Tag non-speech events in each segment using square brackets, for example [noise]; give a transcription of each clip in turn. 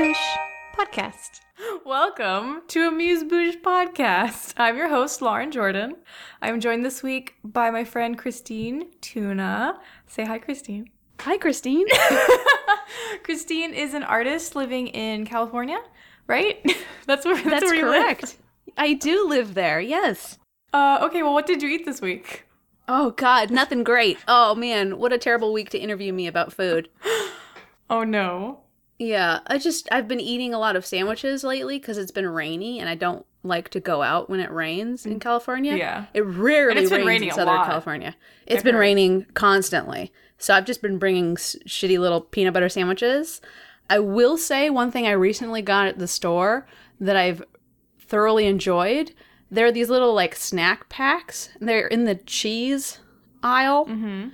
Bouche podcast. Welcome to Amuse Bouche Podcast. I'm your host, Lauren Jordan. I'm joined this week by my friend Kristine Thune. Say hi, Kristine. Hi, Kristine. [laughs] Kristine is an artist living in California, right? [laughs] that's where that's, That's where correct. live. I do live there, yes. Uh, okay, well, what did you eat this week? Oh, God, nothing great. Oh, man, what a terrible week to interview me about food. [gasps] Oh no. Yeah, I just, I've been eating a lot of sandwiches lately because it's been rainy and I don't like to go out when it rains in California. Yeah. It rarely And it's been rains in Southern lot. California. It's I've been heard. raining constantly. So I've just been bringing s- shitty little peanut butter sandwiches. I will say one thing I recently got at the store that I've thoroughly enjoyed. There are these little like snack packs. They're in the cheese aisle. Mm-hmm.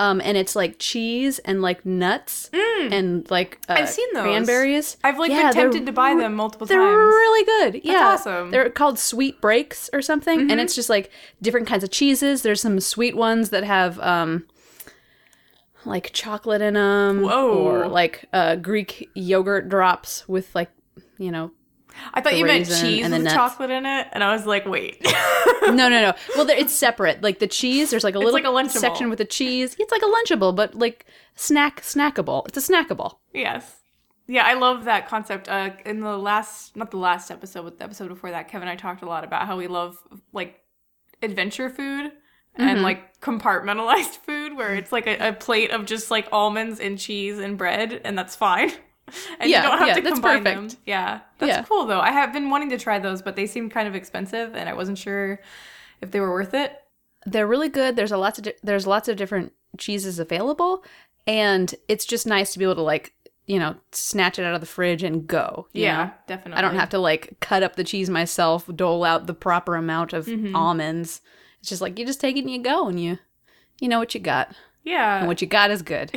Um, and it's like cheese and like nuts and like uh, Mm. I've seen those. cranberries. I've like Yeah, been tempted to buy them multiple times. they're really good. yeah, awesome. Mm-hmm. They're called sweet breaks or something, and it's just like different kinds of cheeses. There's some sweet ones that have um, like chocolate in them, Whoa. or like uh, Greek yogurt drops with like you know. I thought you meant cheese and with nuts. chocolate in it, and I was like, wait. [laughs] No, no, no. Well, it's separate. Like the cheese, there's like a little like a section with the cheese. It's like a lunchable, but like snack snackable. It's a snackable. Yes. Yeah, I love that concept. Uh, in the last, not the last episode, but the episode before that, Kevin and I talked a lot about how we love like adventure food and like compartmentalized food, where it's like a, a plate of just like almonds and cheese and bread, and that's fine. [laughs] And Yeah, you don't have yeah, to that's combine perfect. them. Yeah, that's Yeah. cool though. I have been wanting to try those, but they seem kind of expensive, and I wasn't sure if they were worth it. they're really good. There's a lots of di- there's lots of different cheeses available, and it's just nice to be able to like you know snatch it out of the fridge and go. Yeah, know? definitely. I don't have to like cut up the cheese myself, dole out the proper amount of Mm-hmm. almonds. It's just like you just take it and you go, and you you know what you got, Yeah. and what you got is good.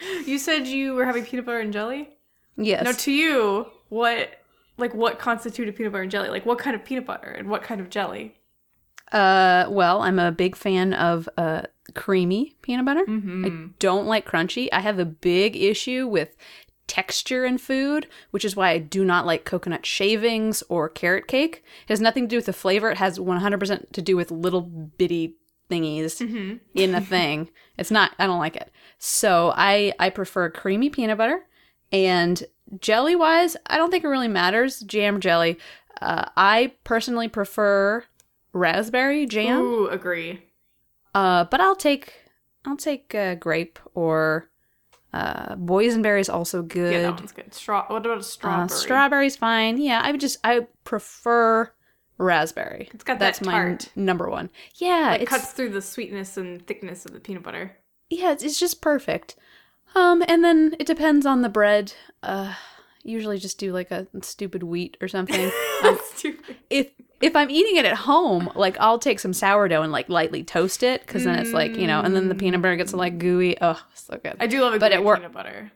[laughs] you said you were having peanut butter and jelly. Yes. Now, to you, what like what constituted peanut butter and jelly? Like, what kind of peanut butter and what kind of jelly? Uh, well, I'm a big fan of uh creamy peanut butter. Mm-hmm. I don't like crunchy. I have a big issue with texture in food, which is why I do not like coconut shavings or carrot cake. It has nothing to do with the flavor. It has 100% to do with little bitty thingies Mm-hmm. in the thing. It's not I don't like it. So, I I prefer creamy peanut butter and jelly wise, I don't think it really matters. Jam jelly. Uh, I personally prefer raspberry jam. Ooh, agree. Uh, but I'll take I'll take uh, grape or uh, boysenberry is also good. Yeah, that one's good. Straw. What about a strawberry? uh, strawberry's fine. Yeah, I would just I prefer raspberry. It's got that That's my tart. n- number one. Yeah, It cuts through the sweetness and thickness of the peanut butter. yeah, it's, it's just perfect. Um, and then it depends on the bread. Uh, usually just do like a stupid wheat or something. [laughs] um, Stupid. if if I'm eating it at home, like I'll take some sourdough and like lightly toast it because then it's like you know, and then the peanut butter gets like gooey. Oh, so good. I do love a But at work- peanut butter.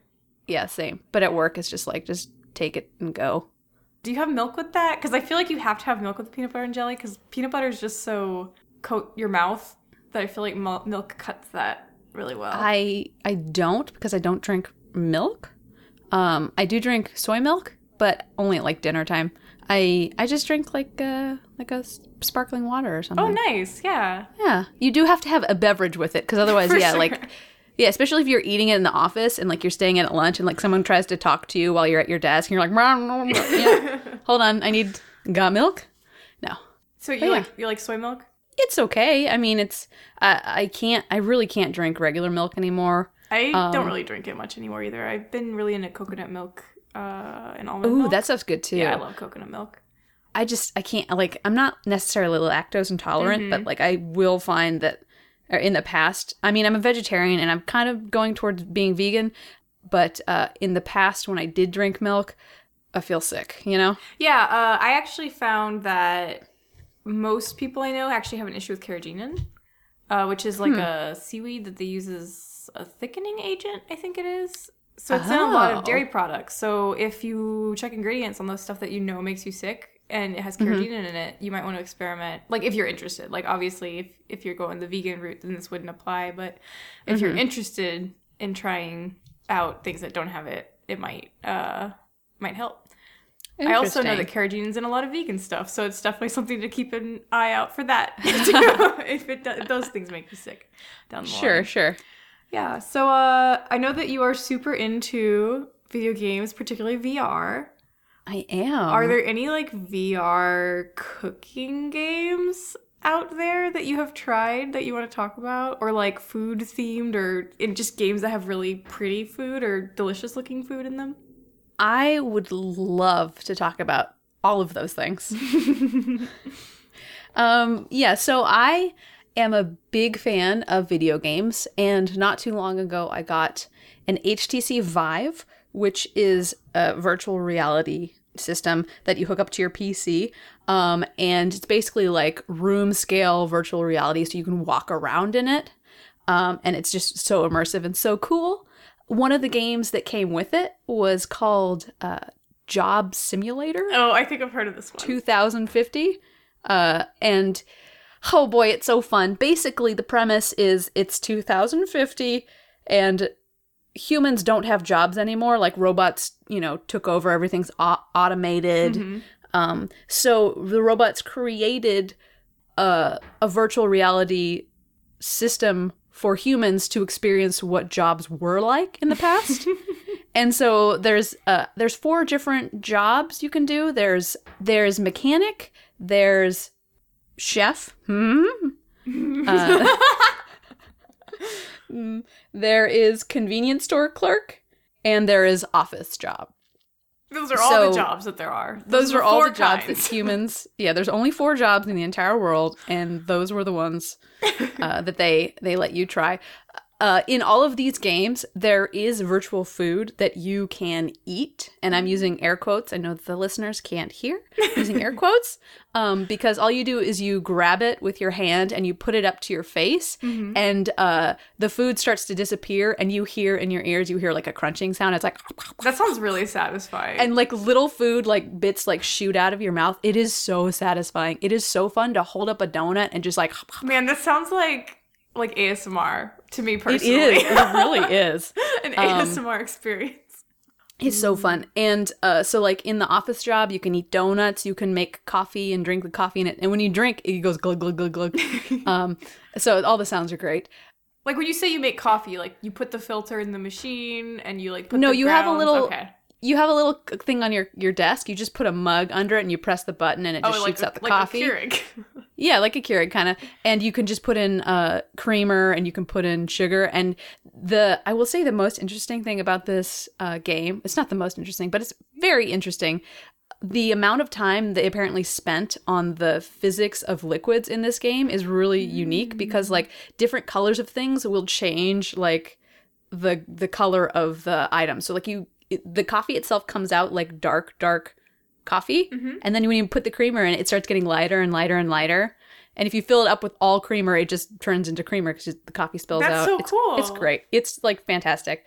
yeah, same. But at work, it's just like just take it and go. Do you have milk with that? Because I feel like you have to have milk with peanut butter and jelly because peanut butter is just so coat your mouth that I feel like milk cuts that really well. I I don't because I don't drink milk. Um, I do drink soy milk, but only at like dinner time. I I just drink like a like a sparkling water or something. oh, nice. Yeah. Yeah, you do have to have a beverage with it because otherwise, [laughs] yeah, sure. like yeah, especially if you're eating it in the office and like you're staying in at lunch and like someone tries to talk to you while you're at your desk and you're like, yeah, [laughs] hold on, I need got milk. No, So you But yeah. like you like soy milk? it's okay. I mean, it's I I can't I really can't drink regular milk anymore. I Um, don't really drink it much anymore either. I've been really into coconut milk uh, and almond Ooh, milk. that stuff's good too. yeah, I love coconut milk. I just I can't like I'm not necessarily lactose intolerant, but like I will find that or in the past, I mean I'm a vegetarian and I'm kind of going towards being vegan, but uh in the past when I did drink milk, I feel sick, you know? Yeah, uh, I actually found that most people I know actually have an issue with carrageenan, uh, which is Hmm. like a seaweed that they use as a thickening agent. I think it is. So it's in a lot Oh. of dairy products. So if you check ingredients on those stuff that you know makes you sick and it has Mm-hmm. carrageenan in it, you might want to experiment. Like if you're interested. Like obviously, if if you're going the vegan route, then this wouldn't apply. But if Mm-hmm. you're interested in trying out things that don't have it, it might uh, might help. I also know that carrageenan's in a lot of vegan stuff, so it's definitely [laughs] something to keep an eye out for that. [laughs] [laughs] if it do- those things make you sick down the Sure, line. sure. Yeah. So uh, I know that you are super into video games, particularly VR. I am. Are there any like VR cooking games out there that you have tried that you want to talk about, or like food themed, or in just games that have really pretty food or delicious looking food in them? I would love to talk about all of those things. [laughs] um, yeah, so I am a big fan of video games, and not too long ago, I got an HTC Vive, which is a virtual reality system that you hook up to your PC. Um, and it's basically like room scale virtual reality, so you can walk around in it. Um, and it's just so immersive and so cool. One of the games that came with it was called uh, Job Simulator Oh, I think I've heard of this one. 2050. Uh, and oh boy, it's so fun. Basically, the premise is it's 2050 and humans don't have jobs anymore. Like robots, you know, took over, everything's au- automated. Um, so the robots created a, a virtual reality system for humans to experience what jobs were like in the past. [laughs] and so there's uh there's four different jobs you can do. There's there's mechanic, there's chef, hmm? [laughs] Uh, [laughs] mm, there is convenience store clerk, and there is office job. Those are all the jobs that there are. Those, are all four the jobs kinds. that [laughs] humans. Yeah, there's only four jobs in the entire world, and those were the ones [laughs] uh, that they they let you try. Uh, in all of these games, there is virtual food that you can eat, and I'm using air quotes. I know the listeners can't hear I'm using air [laughs] quotes um, because all you do is you grab it with your hand and you put it up to your face, and uh, the food starts to disappear, and you hear in your ears, you hear like a crunching sound. It's like [laughs] That sounds really satisfying. and like little food like bits like shoot out of your mouth it is so satisfying it is so fun to hold up a donut and just like [laughs] Man, this sounds like like ASMR to me personally. is. it really [laughs] is. An Um, ASMR experience. it's so fun. And uh so like in the office job you can eat donuts you can make coffee and drink the coffee in it. And when you drink it goes glug glug glug glug. [laughs] Um so all the sounds are great. Like when you say you make coffee, like you put the filter in the machine and you like put No, the you have a little- okay. You have a little thing on your your desk you just put a mug under it and you press the button and it just oh, shoots a, out the like coffee. [laughs] Yeah, like a Keurig kind of. And you can just put in uh, creamer and you can put in sugar. And the I will say the most interesting thing about this uh, game, it's not the most interesting, but it's very interesting. The amount of time they apparently spent on the physics of liquids in this game is really unique because like different colors of things will change like the the color of the item. So like you it, the coffee itself comes out like dark dark coffee and then when you put the creamer in it starts getting lighter and lighter and lighter. And if you fill it up with all creamer, it just turns into creamer because the coffee spills That's out. so it's, cool. It's great. It's like fantastic.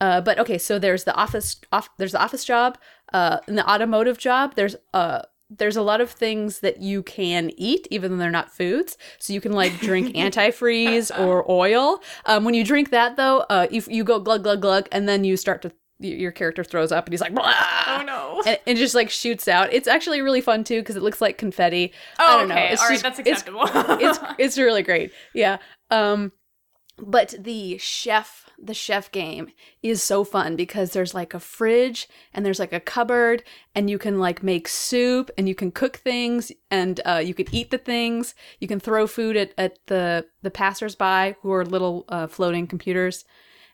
Uh, but okay, so there's the office. Off, there's the office job. Uh, in the automotive job, there's uh, there's a lot of things that you can eat, even though they're not foods. So you can like drink [laughs] antifreeze or oil. Um, when you drink that though, uh, you you go glug glug glug, and then you start to your character throws up, and he's like, Blah! Oh no. and it just like shoots out. It's actually really fun too because it looks like confetti. oh, I don't okay. It's All right, just- that's it's- acceptable. [laughs] it's it's really great. Yeah. Um but the chef the chef game is so fun because there's like a fridge and there's like a cupboard and you can like make soup and you can cook things and uh, you can eat the things you can throw food at, at the the passersby who are little uh, floating computers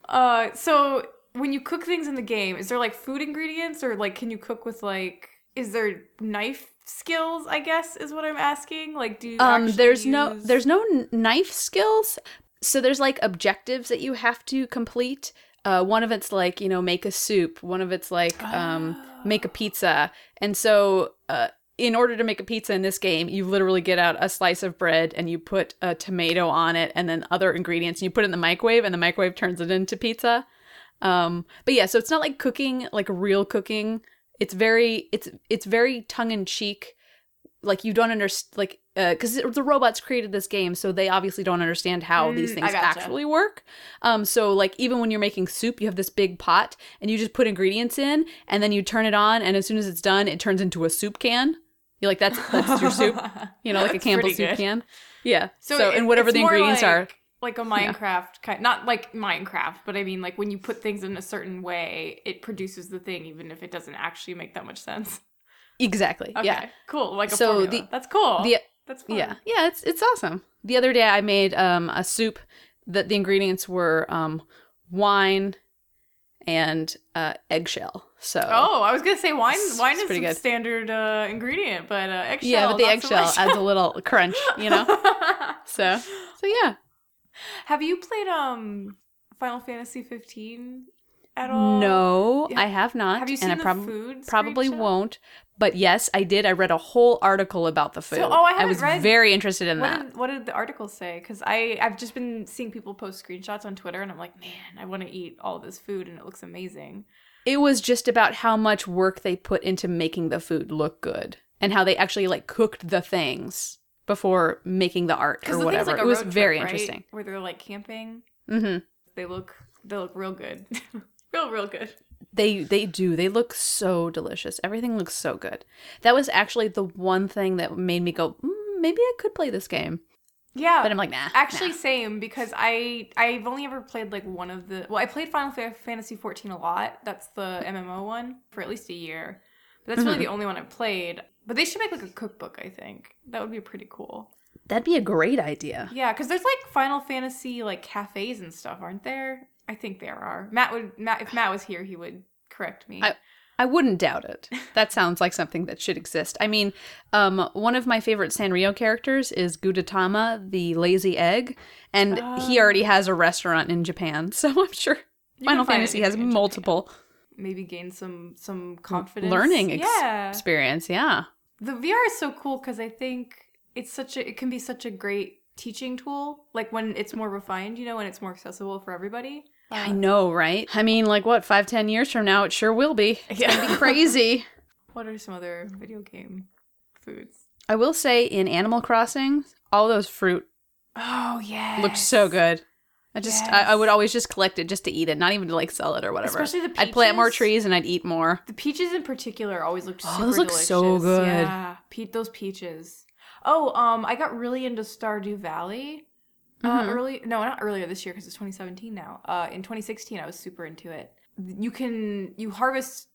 uh, so when you cook things in the game, is there like food ingredients or like can you cook with like is there knife skills? I guess is what I'm asking. Like, do you um there's no there's no knife skills so there's like objectives that you have to complete uh one of it's like you know make a soup one of it's like um make a pizza and so uh in order to make a pizza in this game, you literally get out a slice of bread and you put a tomato on it and then other ingredients and you put it in the microwave and the microwave turns it into pizza. Um, but yeah, so it's not like cooking, like real cooking. It's very, it's it's very tongue in cheek like you don't understand like because the robots created this game so they obviously don't understand how these Mm, things gotcha. actually work. Um so like even when you're making soup you have this big pot and you just put ingredients in and then you turn it on and as soon as it's done it turns into a soup can. You're like that's that's your soup. [laughs] You know like a campbell's soup good. can. Yeah. So, it- and whatever the ingredients are like- a Minecraft kind, not like Minecraft, but I mean like when you put things in a certain way, it produces the thing, even if it doesn't actually make that much sense. exactly Okay, yeah cool. Like a So formula. the- that's cool. the that's fun. Yeah, yeah, it's it's awesome. The other day I made um a soup that the ingredients were um wine and uh eggshell. So Oh, I was gonna say wine. Wine is a standard uh, ingredient, but uh, eggshell. yeah, but the not so eggshell adds a little crunch, you know. [laughs] So so yeah. Have you played um Final Fantasy 15 at all? No, Yeah. I have not, Have you seen and I the prob- food? probably screenshot? won't. But yes, I did. I read a whole article about the food. So- oh, I haven't was read- very interested in What that. did, what did the article say? Because I I've just been seeing people post screenshots on Twitter, and I'm like, man, I want to eat all this food, and it looks amazing. It was just about how much work they put into making the food look good and how they actually like cooked the things before making the art or the whatever. like it was trip, very right? interesting. Where they're like camping. hmm They look they look real good, [laughs] real real good. They they do. They look so delicious. Everything looks so good. That was actually the one thing that made me go, mm, maybe I could play this game. Yeah, But I'm like, nah. Actually, nah. same because I I've only ever played like one of the. Well, I played Final Fantasy 14 a lot. That's the MMO one for at least a year. But that's really Mm-hmm. the only one I've played. But they should make like a cookbook. I think that would be pretty cool. that'd be a great idea. Yeah, because there's like Final Fantasy like cafes and stuff, aren't there? I think there are. Matt would Matt if Matt was here, he would correct me. I- I wouldn't doubt it. [laughs] That sounds like something that should exist. I mean, um, one of my favorite Sanrio characters is Gudetama, the lazy egg, and he Oh. already has a restaurant in Japan. [laughs] So I'm sure You Final Fantasy has multiple Japan. Maybe gain some some confidence. learning ex- yeah. experience. Yeah. the VR is so cool because I think it's such a it can be such a great teaching tool. Like when it's more refined, you know, and it's more accessible for everybody. I uh, know, right? I mean, like what, five, ten years from now, it sure will be. It's gonna be Yeah. [laughs] crazy. What are some other video game foods? I will say, in Animal Crossing, all those fruit Oh yeah, looked so good. I just, I, I would always just collect it just to eat it, not even to like sell it or whatever. Especially the I'd plant more trees and I'd eat more. The peaches in particular always looked Oh, super those look delicious. so good. Yeah, pe- those peaches. Oh, um, I got really into Stardew Valley. Uh, Mhm. early, no, not earlier this year because it's 2017 now. Uh, in 2016, I was super into it. You can you harvest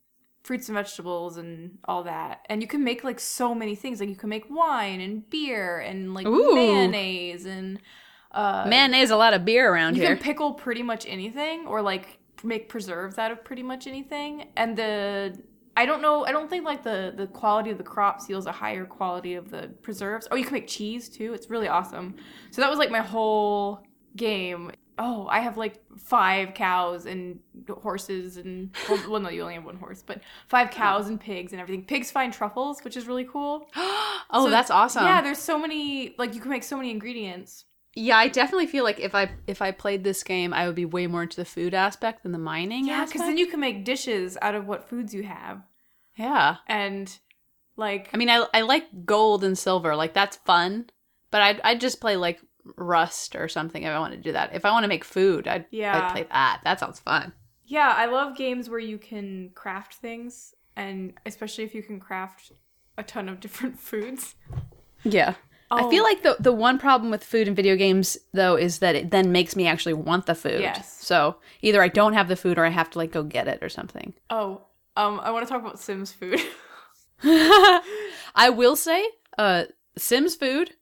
fruits and vegetables and all that, and you can make like so many things. Like you can make wine and beer and like Ooh. mayonnaise and uh, Mayonnaise, a lot of beer around you here. You can pickle pretty much anything or like make preserves out of pretty much anything. And the I don't know, I don't think like the the quality of the crop seals a higher quality of the preserves. Oh, you can make cheese too. It's really awesome. So that was like my whole game. Oh, I have like five cows and horses and well, well no, you only have one horse, but five cows and pigs and everything. Pigs find truffles, which is really cool. [gasps] oh, So, that's awesome. Yeah, there's so many like you can make so many ingredients. Yeah, I definitely feel like if I if I played this game, I would be way more into the food aspect than the mining. Yeah, because then you can make dishes out of what foods you have. yeah. And like I mean, I I like gold and silver, like that's fun. But I'd I'd just play like Rust or something if I want to do that. If I want to make food, I'd Yeah. I'd play that. That sounds fun. yeah, I love games where you can craft things and especially if you can craft a ton of [laughs] different foods. Yeah. I Oh. feel like the the one problem with food and video games though is that it then makes me actually want the food. Yes. So either I don't have the food or I have to like go get it or something. Oh, um I want to talk about Sims food. [laughs] I will say, uh, Sims food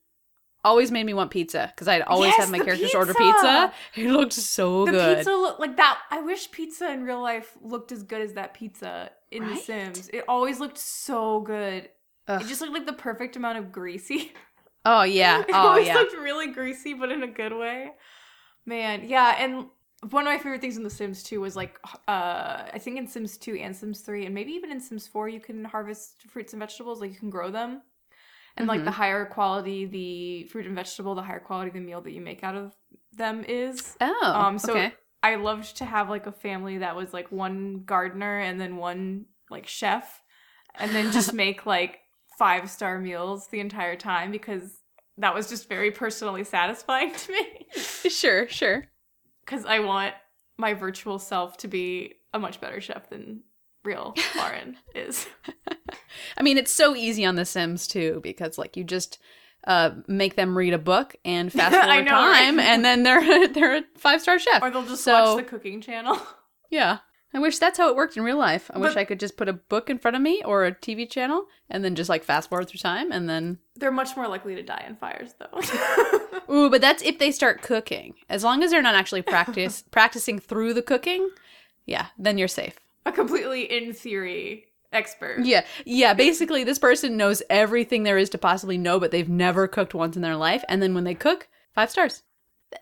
always made me want pizza because I'd always Yes, have my the characters order pizza! pizza. It looked so the good. pizza look like that. I wish pizza in real life looked as good as that pizza in The Sims. It always looked so good. Ugh. It just looked like the perfect amount of greasy. [laughs] oh yeah. [laughs] It Oh always yeah. looked really greasy, but in a good way. Man, yeah, and one of my favorite things in The Sims 2 was like, uh, I think in Sims 2 and Sims 3, and maybe even in Sims 4, you can harvest fruits and vegetables, like you can grow them. And like Mhm. the higher quality the fruit and vegetable, the higher quality the meal that you make out of them is. Oh. um, so okay. I loved to have like a family that was like one gardener and then one like chef, and then just [laughs] make like five star meals the entire time because that was just very personally satisfying to me. Sure, sure. Because I want my virtual self to be a much better chef than real [laughs] Lauren is. I mean, it's so easy on The Sims too because like you just uh, make them read a book and [laughs] fast forward know, time, right? and then they're [laughs] they're a five star chef. Or they'll just So- watch the cooking channel. Yeah. I wish that's how it worked in real life. I wish I could just put a book in front of me or a TV channel and then just like fast forward through time and then They're much more likely to die in fires though. [laughs] Ooh, but that's if they start cooking. As long as they're not actually practice [laughs] practicing through the cooking, yeah, then you're safe. a completely in theory expert. Yeah. Yeah, basically this person knows everything there is to possibly know, but they've never cooked once in their life and then when they cook, 5 stars.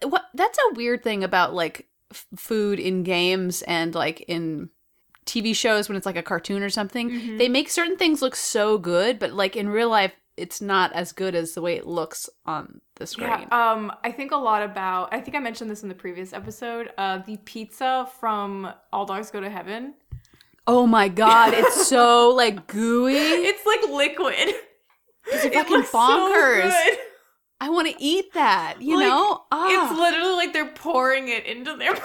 What that's a weird thing about like f- food in games and like in TV shows when it's like a cartoon or something. Mhm. They make certain things look so good, but like in real life it's not as good as the way it looks on the screen. Yeah, um, I think a lot about. I think I mentioned this in the previous episode. Uh, the pizza from All Dogs Go to Heaven. Oh my god, it's so like [laughs] gooey. It's like liquid. It's [laughs] It fucking so bonkers. good. I want to eat that. You Like, know? Ah, It's literally like they're pouring it into their [laughs] mouth.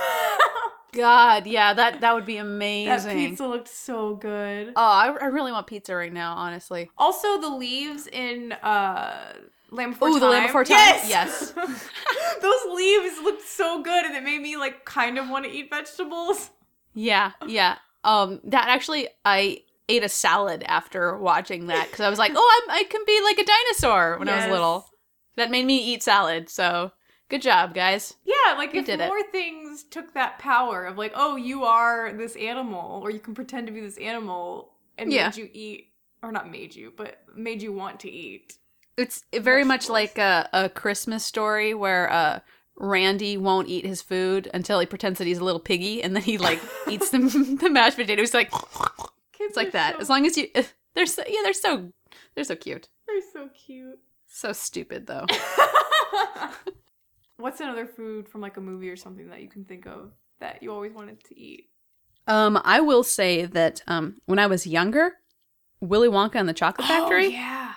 God, yeah, that that would be amazing. that pizza looked so good. Oh, I, I really want pizza right now, honestly. Also, the leaves in uh, Land Before Ooh, Time. the Land Before Time? Yes. [laughs] [laughs] Those leaves looked so good, and it made me like kind of want to eat vegetables. Yeah, yeah. Um, that actually, I ate a salad after watching that because I was like, oh, I'm, I can be like a dinosaur when I was little. That made me eat salad. So good job, guys. Yeah, like You if did it. more things took that power of like, oh, you are this animal, or you can pretend to be this animal, and Yeah. made you eat, or not made you, but made you want to eat. It's very much like a, a Christmas story where uh, Randy won't eat his food until he pretends that he's a little piggy, and then he like [laughs] eats the, [laughs] the mashed potatoes. Like Kids it's like that. so- As long as you, [laughs] they're so yeah, they're so they're so cute. they're so cute. So stupid though. [laughs] What's another food from like a movie or something that you can think of that you always wanted to eat? Um, I will say that um, when I was younger, Willy Wonka and the Chocolate Factory, Oh, yeah.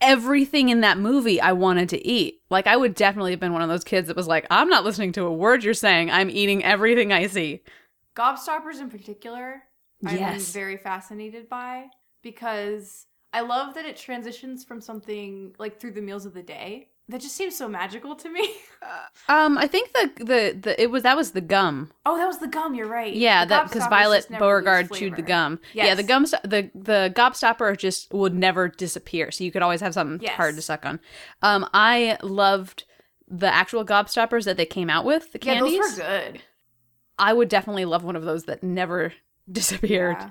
everything in that movie I wanted to eat. Like I would definitely have been one of those kids that was like, I'm not listening to a word you're saying. I'm eating everything I see. Gobstoppers in particular, I'm Yes. very fascinated by because I love that it transitions from something like through the meals of the day. That just seems so magical to me. [laughs] Um, I think the the the it was that was the gum. Oh, that was the gum. You're right. Yeah, The that because Violet just never lose Beauregard chewed the gum. Yeah, the Yes. gum the the gobstopper just would never disappear. So you could always have something Yes. hard to suck on. Um, I loved the actual gobstoppers that they came out with. The Yeah, candies. those were good. I would definitely love one of those that never [laughs] disappeared. Yeah.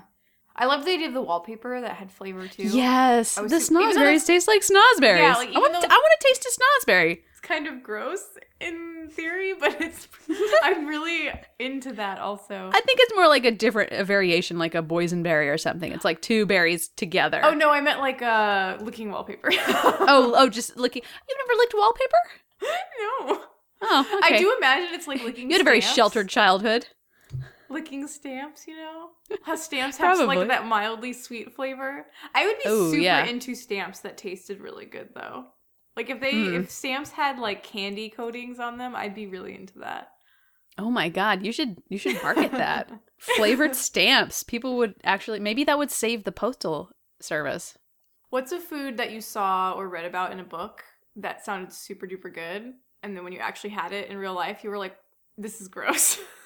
I love the idea of the wallpaper that had flavor too. Yes, the su- even though snozberries taste like snozberries. Yeah, like, I want though- I want to taste a snozberry. It's kind of gross in theory, but it's [laughs] I'm really into that also. I think it's more like a different a variation, like a boysenberry or something. It's like two berries together. Oh no, I meant like uh licking wallpaper. [laughs] oh, oh, just licking. You've never licked wallpaper? [laughs] no. Oh, okay. I do imagine it's like licking You had a very stamps. sheltered childhood. Licking stamps, you know? How stamps have Probably. like that mildly sweet flavor. I would be Ooh, super yeah. into stamps that tasted really good though. Like if they Hmm. if stamps had like candy coatings on them, I'd be really into that. Oh my god, you should you should market that. [laughs] Flavored stamps. People would actually maybe that would save the postal service. What's a food that you saw or read about in a book that sounded super duper good and then when you actually had it in real life you were like this is gross. [laughs]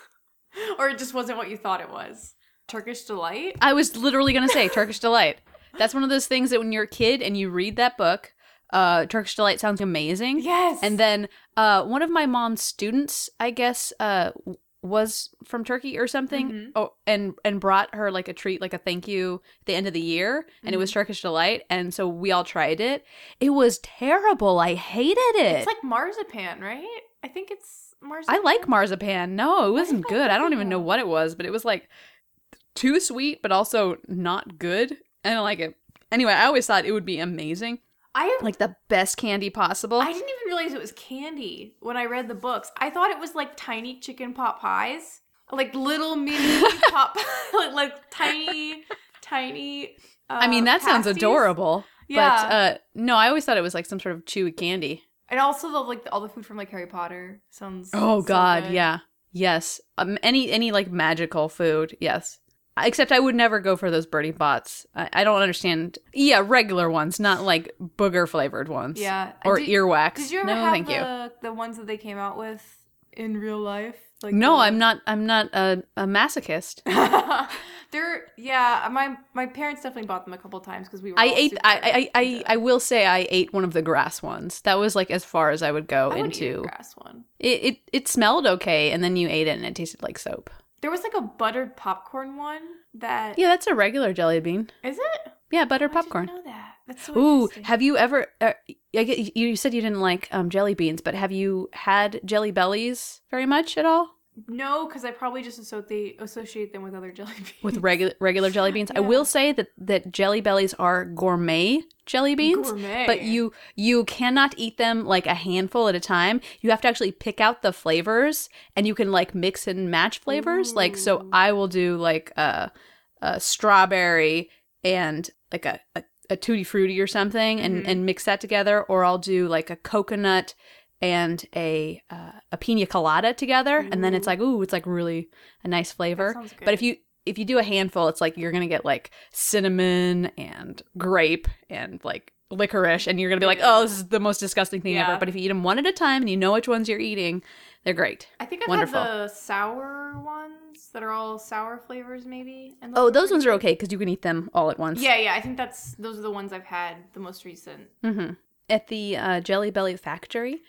[laughs] or it just wasn't what you thought it was. Turkish delight? I was literally going to say Turkish delight. That's one of those things that when you're a kid and you read that book, uh Turkish delight sounds amazing. Yes. And then uh, one of my mom's students, I guess, uh, was from Turkey or something, Mhm. oh, and and brought her like a treat, like a thank you at the end of the year, and it was Turkish delight, and so we all tried it. It was terrible. I hated it. It's like marzipan, right? I think it's marzipan. I like marzipan. No, it wasn't good. I don't even know what it was, but it was like too sweet, but also not good. I don't like it. Anyway, I always thought it would be amazing, I like the best candy possible. I didn't even realize it was candy when I read the books. I thought it was like tiny chicken pot pies, like little mini [laughs] pot, [laughs] like, like tiny, tiny. Uh, I mean, that sounds adorable. Yeah. But uh, no, I always thought it was like some sort of chewy candy. And also the like all the food from like Harry Potter sounds. Oh so God, good. yeah, yes. Um, any any like magical food, yes. Except I would never go for those Bertie Botts. I, I don't understand. Yeah, regular ones, not like booger flavored ones. Yeah. or did, earwax. Did you ever no, have thank you. the the ones that they came out with in real life? Like No, the- I'm not. I'm not a, a masochist. [laughs] They're yeah. My my parents definitely bought them a couple times because we were. I ate. super I, I I I will say I ate one of the grass ones. That was like as far as I would go I would into. grass one. It, it it smelled okay, and then you ate it, and it tasted like soap. There was like a buttered popcorn one that Yeah, that's a regular jelly bean. is it? Yeah, buttered I didn't popcorn. know that. That's so Ooh, have you ever? Uh, I get, you said you didn't like um, jelly beans, but have you had jelly bellies very much at all no, because I probably just associate associate them with other [laughs] jelly beans. with regular regular jelly beans? I will say that that jelly bellies are gourmet jelly beans. Gourmet. But you you cannot eat them like a handful at a time. You have to actually pick out the flavors, and you can like mix and match flavors. Like so, I will do like a, a strawberry and like a, a, a tutti frutti or something, and Mhm. and mix that together. Or I'll do like a coconut and a uh, a pina colada together, and then it's like ooh, it's like really a nice flavor. But if you if you do a handful, it's like you're gonna get like cinnamon and grape and like licorice, and you're gonna be like, oh, this is the most disgusting thing Yeah. ever. But if you eat them one at a time and you know which ones you're eating, they're great. I think I've Wonderful. had the sour ones that are all sour flavors, maybe. And Oh, those ones are okay because you can eat them all at once. Yeah, yeah. I think that's those are the ones I've had the most recent. hmm At the uh, Jelly Belly factory,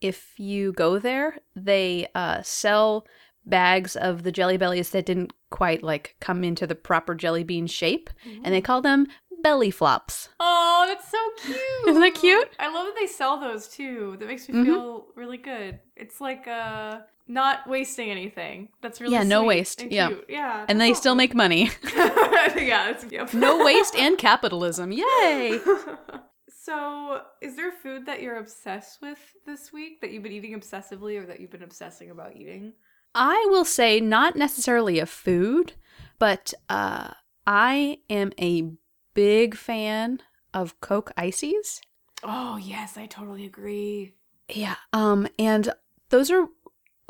if you go there, they uh, sell bags of the Jelly Bellies that didn't quite like come into the proper jelly bean shape, and they call them belly flops. Oh, that's so cute. [laughs] Isn't that cute? I love that they sell those too. That makes me Mhm. feel really good. It's like uh not wasting anything. That's really Yeah, no waste. and Yeah. cute. Yeah. And they still make money. [laughs] yeah, that's yep. no waste and capitalism. Yay! [laughs] so, is there food that you're obsessed with this week that you've been eating obsessively or that you've been obsessing about eating? I will say not necessarily a food, but uh, I am a big fan of Coke ICEEs. Oh, yes, I totally agree. Yeah. Um, and those are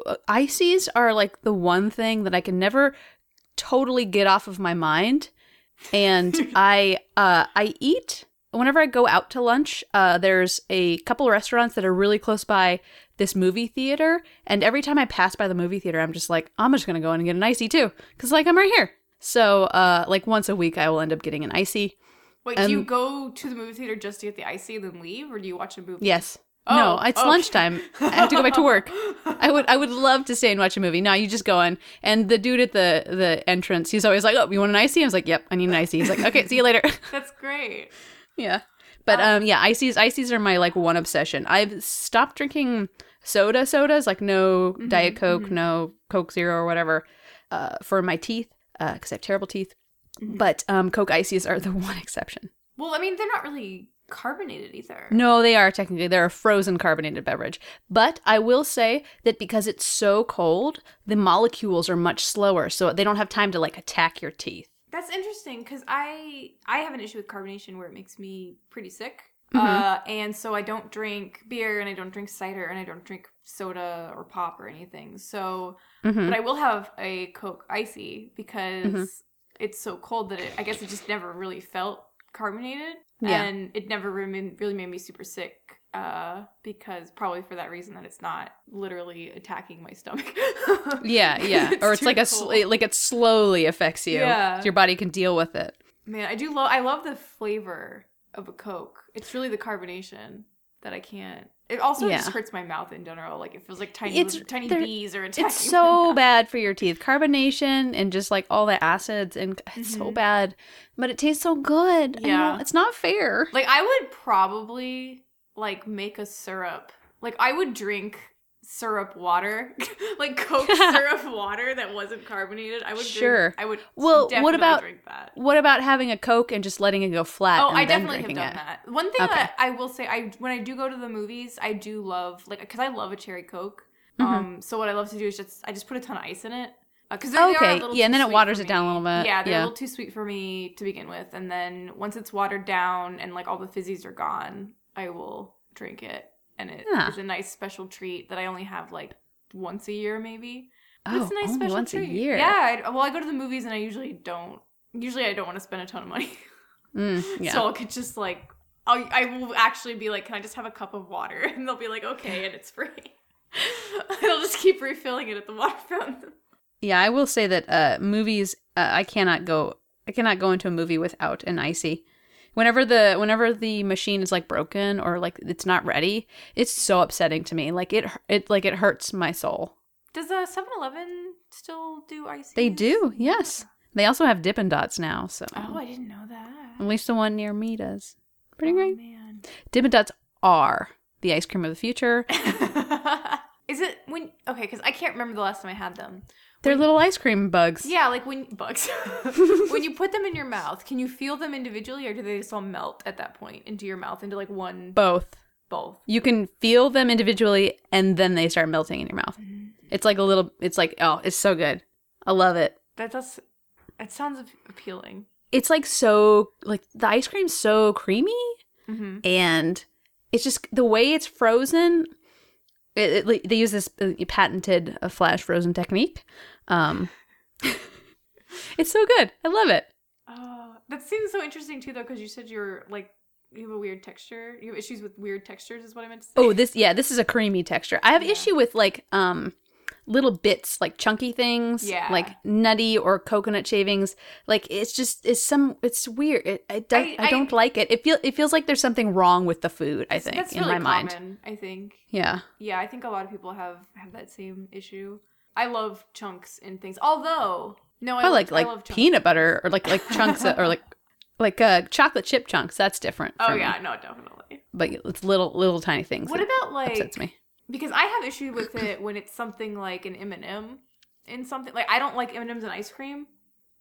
uh, ICEEs are like the one thing that I can never totally get off of my mind. And [laughs] I uh I eat whenever I go out to lunch, uh there's a couple restaurants that are really close by this movie theater, and every time I pass by the movie theater, I'm just like, I'm just gonna go in and get an ICEE too. Cause like I'm right here. So uh like once a week I will end up getting an ICEE. Wait, do you Um, go to the movie theater just to get the ICEE and then leave, or do you watch a movie? Yes. no, Oh, it's oh. lunchtime. I have to go back to work. I would I would love to stay and watch a movie. No, you just go in. And the dude at the the entrance, he's always like, "Oh, you want an ICEE?" I was like, "Yep, I need an ICEE." He's like, "Okay, see you later." [laughs] That's great. Yeah. But um yeah, ICEEs ICEEs are my like one obsession. I've stopped drinking soda sodas, like no Mhm, Diet Coke, mhm. no Coke Zero or whatever, uh, for my teeth, uh, because I have terrible teeth. Mhm. But um Coke ICEEs are the [laughs] one exception. Well, I mean, they're not really carbonated either. No, they are technically they're a frozen carbonated beverage. But I will say that because it's so cold, the molecules are much slower, so they don't have time to like attack your teeth. That's interesting because I I have an issue with carbonation where it makes me pretty sick. Mhm. Uh, and so I don't drink beer and I don't drink cider and I don't drink soda or pop or anything. So, hmm but I will have a Coke ICEE because Mhm. it's so cold that it, I guess it just never really felt carbonated. Yeah. And it never really made me super sick. Uh, because probably for that reason that it's not literally attacking my stomach. [laughs] Yeah, yeah. or it's like a sl- like it slowly affects you. Yeah. Your body can deal with it. Man, I do love. I love the flavor of a Coke. It's really the carbonation that I can't. It also Yeah. just hurts my mouth in general. Like it feels like tiny, It's- tiny bees are attacking. It's so bad for your teeth. Carbonation and just like all the acids and it's so bad, but it tastes so good. Yeah. it's not fair. Like I would probably like make a syrup. Like I would drink syrup water, [laughs] like Coke [laughs] syrup water that wasn't carbonated. I would drink- Sure. I would. Well, what about- drink that? What about having a Coke and just letting it go flat? Oh, I definitely have done it? that. One thing Okay. that I will say, I when I do go to the movies, I do love like because I love a cherry coke. Mhm. Um, so what I love to do is just I just put a ton of ice in it, because a Okay, yeah, and then it waters it down a little bit, Yeah, they're yeah. a little too sweet for me to begin with, and then once it's watered down and like all the fizzies are gone, I will drink it, and it is Yeah. a nice special treat that I only have like once a year, maybe. Oh, it's a nice only special once a year. Yeah, I, well, I go to the movies and I usually don't. Usually, I don't want to spend a ton of money, [laughs] Mm, yeah. so I could just like. I'll, I will actually be like, can I just have a cup of water? [laughs] And they'll be like, okay, and it's free. [laughs] I'll just keep refilling it at the water fountain. Yeah, I will say that uh, movies. Uh, I cannot go. I cannot go into a movie without an ICEE. Whenever the whenever the machine is like broken or like it's not ready, it's so upsetting to me. Like it it like it hurts my soul. Does uh 7-Eleven still do ice? They do, yes. They also have Dippin' Dots now, so Oh, I didn't know that. at least the one near me does. Pretty Oh, great. man. Dippin' Dots are the ice cream of the future. [laughs] Is it when okay? Because I can't remember the last time I had them. They're little ice cream bugs. Yeah, like when bugs. [laughs] when you put them in your mouth, can you feel them individually, or do they just all melt at that point into your mouth into like one Both. both? You can feel them individually and then they start melting in your mouth. It's like a little it's like oh, it's so good. I love it. That does. It sounds appealing. It's like so like the ice cream's so creamy Mm-hmm. and it's just the way it's frozen it, it- they use this uh, patented uh, flash frozen technique. Um [laughs] It's so good. I love it. Oh, that seems so interesting too, though, because you said you're like you have a weird texture. You have issues with weird textures, is what I meant to say. Oh, this yeah, this is a creamy texture. I have Yeah. issue with like um little bits, like chunky things, Yeah. like nutty or coconut shavings. Like it's just it's some it's weird. It, it does, I- I, I- don't like it. It feel it feels like there's something wrong with the food. I think in really my mind. common. I think. Yeah. Yeah, I think a lot of people have have that same issue. I love chunks in things. Although, no, I, love- like like peanut butter or like like chunks of- or like [laughs] like uh chocolate chip chunks. That's different. Oh for me. yeah, no, definitely. but it's little little tiny things. What about like upsets me? Because I have issue with it when it's something like an M and m in something like I don't like M and M's and ice cream.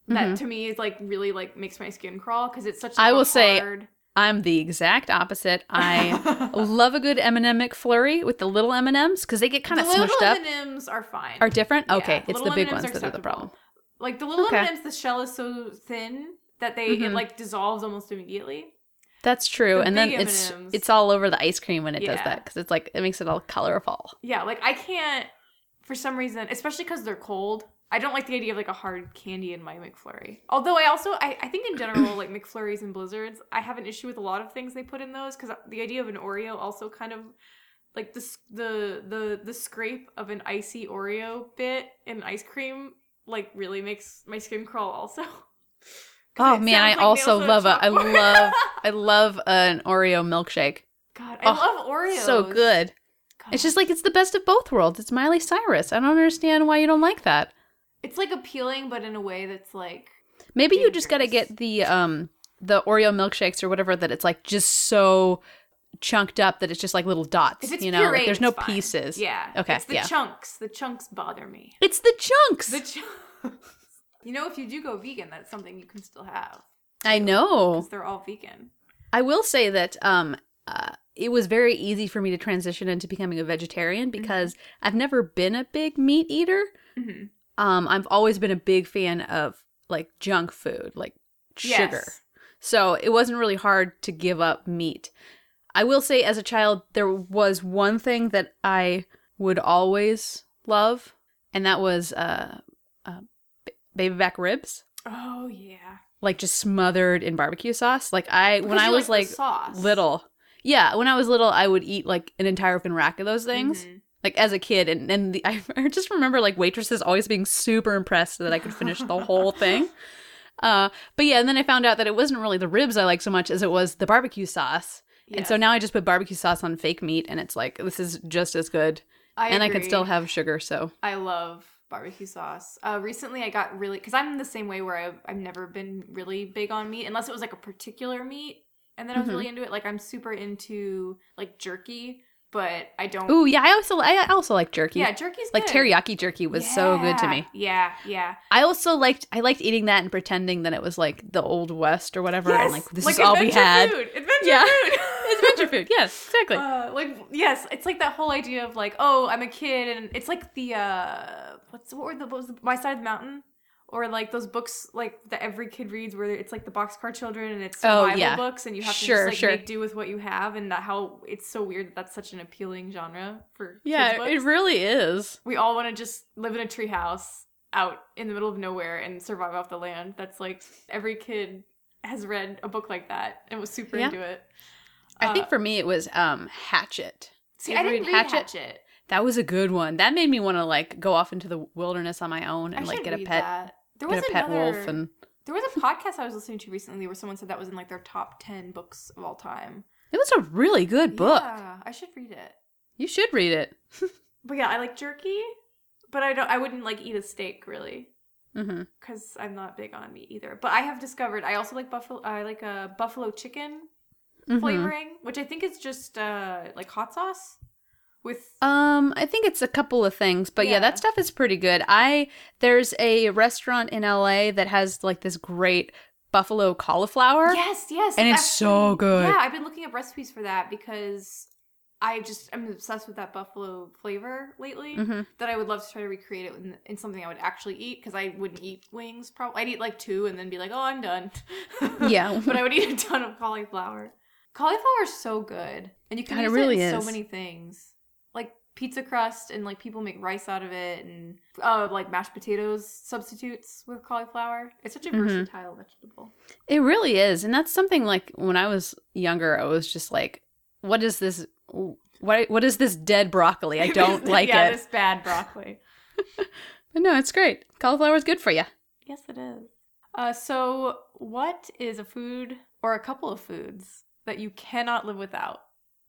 That Mhm. to me is like really like makes my skin crawl because it's such. I like, a will say- hard- I'm the exact opposite. I [laughs] love a good M&M McFlurry with the little M&Ms because they get kind of the little smushed up. M&Ms are fine. Are different? Yeah, Okay, it's the big M&Ms ones that are the problem. Like the little Okay. M&Ms, the shell is so thin that they it Mhm. like dissolves almost immediately. That's true. The and then it's M&Ms. it's all over the ice cream when it does that because it's like it makes it all colorful. Yeah, like I can't for some reason, especially because they're cold. I don't like the idea of like a hard candy in my McFlurry. Although I also I, I think in general like McFlurries and Blizzards, I have an issue with a lot of things they put in those because the idea of an Oreo also kind of like the the the the scrape of an icy Oreo bit in ice cream like really makes my skin crawl also. [laughs] Oh man, I like also love a I love [laughs] I love an Oreo milkshake. God, I Oh, love Oreos. So good. It's just like it's the best of both worlds. It's Miley Cyrus. I don't understand why you don't like that. it's like appealing, but in a way that's like Maybe you just got to get the um the Oreo milkshakes or whatever that it's like just so chunked up that it's just like little dots. if it's you know, like, there's no fine. pieces. Yeah. Okay, It's the yeah. chunks. The chunks bother me. It's the chunks. The chunks. [laughs] you know, if you do go vegan, that's something you can still have I know. because they're all vegan. I will say that um uh, it was very easy for me to transition into becoming a vegetarian Mm-hmm. because I've never been a big meat eater. Mm-hmm. Um, I've always been a big fan of like junk food, like sugar. Yes. So it wasn't really hard to give up meat. I will say, as a child, there was one thing that I would always love, and that was uh, baby back ribs, Oh yeah. like just smothered in barbecue sauce. Like I, when I was like sauce. little, yeah, when I was little, I would eat like an entire open rack of those things. Mhm. Like as a kid, and and the, [laughs] I, just remember like waitresses always being super impressed that I could finish the whole thing. [laughs] Uh, but yeah, and then I found out that it wasn't really the ribs I liked so much as it was the barbecue sauce. And so now I just put barbecue sauce on fake meat, and it's like this is just as good, I and I can still have sugar. So I love barbecue sauce. Uh, recently, I got really because I'm the same way where I've I've never been really big on meat unless it was like a particular meat, and then I was Mhm. really into it. Like I'm super into like jerky, but I don't. ooh yeah, I also I also like jerky. yeah, jerky's like good. teriyaki jerky was so good to me. Yeah, yeah. I also liked I liked eating that and pretending that it was like the old west or whatever, and like this like is all we adventure had. Food. Adventure Yeah. food. [laughs] Adventure food, yes, exactly. [laughs] Uh, like yes, it's like that whole idea of like, oh, I'm a kid, and it's like the uh, what's what were the what was the, My Side of the Mountain, or like those books like that every kid reads, where it's like the Boxcar Children and it's Oh, survival yeah. books, and you have to Sure, just like sure. make do with what you have, and that how it's so weird that that's such an appealing genre for Yeah, kids books. it really is. we all want to just live in a treehouse out in the middle of nowhere and survive off the land. That's like every kid has read a book like that and was super Yeah. into it. I Uh, think for me it was um Hatchet. see, I didn't read read Hatchet? Hatchet. That was a good one. That made me want to like go off into the wilderness on my own I and like get a pet That. There was a pet another, wolf and There was a podcast I was listening to recently where someone said that was in like their top ten books of all time. it was a really good book. Yeah, I should read it. You should read it. [laughs] But yeah, I like jerky, but I don't. I wouldn't like eat a steak really because I'm not big on meat either. But I have discovered I also like buffalo. I like a buffalo chicken Mm-hmm. flavoring, which I think is just uh like hot sauce with. Um, I think it's a couple of things, but yeah. Yeah. that stuff is pretty good. I there's a restaurant in LA that has like this great buffalo cauliflower. Yes, yes, And it's so good. Yeah, I've been looking up recipes for that because I just I'm obsessed with that buffalo flavor lately. hmm That I would love to try to recreate it in, in something I would actually eat because I wouldn't eat wings. Probably I'd eat like two and then be like, oh, I'm done. [laughs] Yeah. but I would eat a ton of cauliflower. Cauliflower is so good, and you can it use really it in is. so many things, like pizza crust, and like people make rice out of it, and uh, like mashed potatoes substitutes with cauliflower. It's such a Mhm. versatile vegetable. It really is, and that's something like when I was younger, I was just like, "What is this? What what is this dead broccoli? I [laughs] don't like yeah, it." Yeah, this bad broccoli. [laughs] But no, it's great. Cauliflower is good for you. yes, it is. Uh, so, what is a food or a couple of foods that you cannot live without?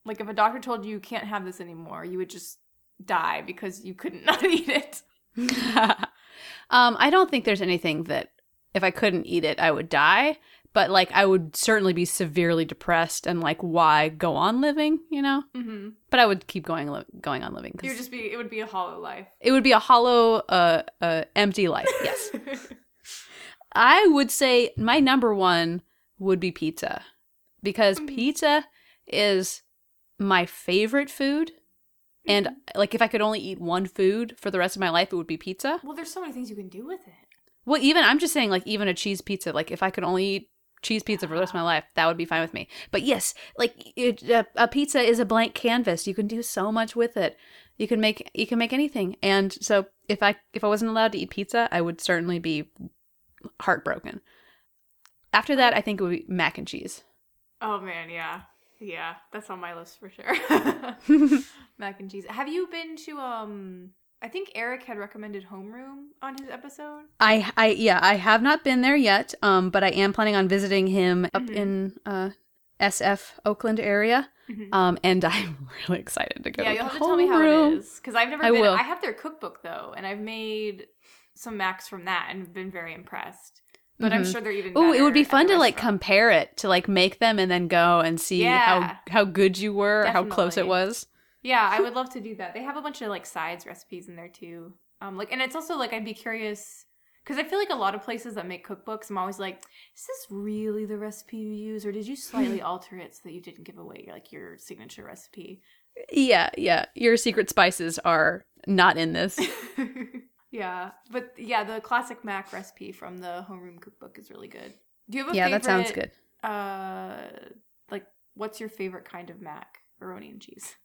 Like, if a doctor told you you can't have this anymore, you would just die because you couldn't [laughs] not eat it. [laughs] um, I don't think there's anything that if I couldn't eat it, I would die. But like, I would certainly be severely depressed, and like, why go on living? You know. Mm-hmm. But I would keep going li- going on living You would just be. It would be a hollow life. it would be a hollow, uh, uh, empty life. Yes. [laughs] I would say my number one would be pizza because Mhm. pizza is my favorite food. And hmm. like if I could only eat one food for the rest of my life, it would be pizza. well, there's so many things you can do with it. Well, even I'm just saying like even a cheese pizza, like if I could only eat cheese pizza for the rest of my life, that would be fine with me. But yes, like it, a, a pizza is a blank canvas. You can do so much with it. You can make you can make anything. And so if I if I wasn't allowed to eat pizza, I would certainly be heartbroken. After that, oh. I think it would be mac and cheese. Oh man, yeah, yeah, that's on my list for sure. [laughs] [laughs] Mac and cheese. Have you been to um? I think Eric had recommended Homeroom on his episode. I I yeah, I have not been there yet. Um, but I am planning on visiting him up Mhm. in uh SF Oakland area. Mhm. Um, and [laughs] I'm really excited to go. yeah, to you'll the have to tell me how it is because I've never I been. will. I have their cookbook though, and I've made some macs from that and been very impressed. But I'm Mhm. sure they're even. Oh, it would be fun to like compare it to like make them and then go and see Yeah. how how good you were, or how close it was. Yeah, I would [laughs] love to do that. They have a bunch of like sides recipes in there too. Um, like, and it's also like I'd be curious because I feel like a lot of places that make cookbooks, I'm always like, is this really the recipe you use, or did you slightly [laughs] alter it so that you didn't give away like your signature recipe? Yeah, yeah. Your secret spices are not in this. [laughs] yeah, but yeah, the classic mac recipe from the homeroom cookbook is really good. Do you have a yeah, favorite? that sounds good. Uh, like, what's your favorite kind of mac? Macaroni and cheese.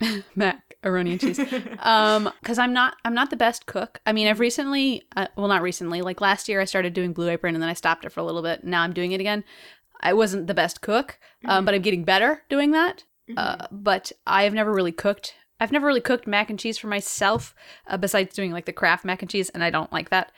[laughs] Macaroni and cheese. [laughs] um because i'm not i'm not the best cook i mean i've recently uh, well not recently like last year i started doing blue apron and then i stopped it for a little bit now i'm doing it again i wasn't the best cook um, Mhm. but i'm getting better doing that Mhm. uh, but i've never really cooked i've never really cooked mac and cheese for myself uh, besides doing like the kraft mac and cheese and i don't like that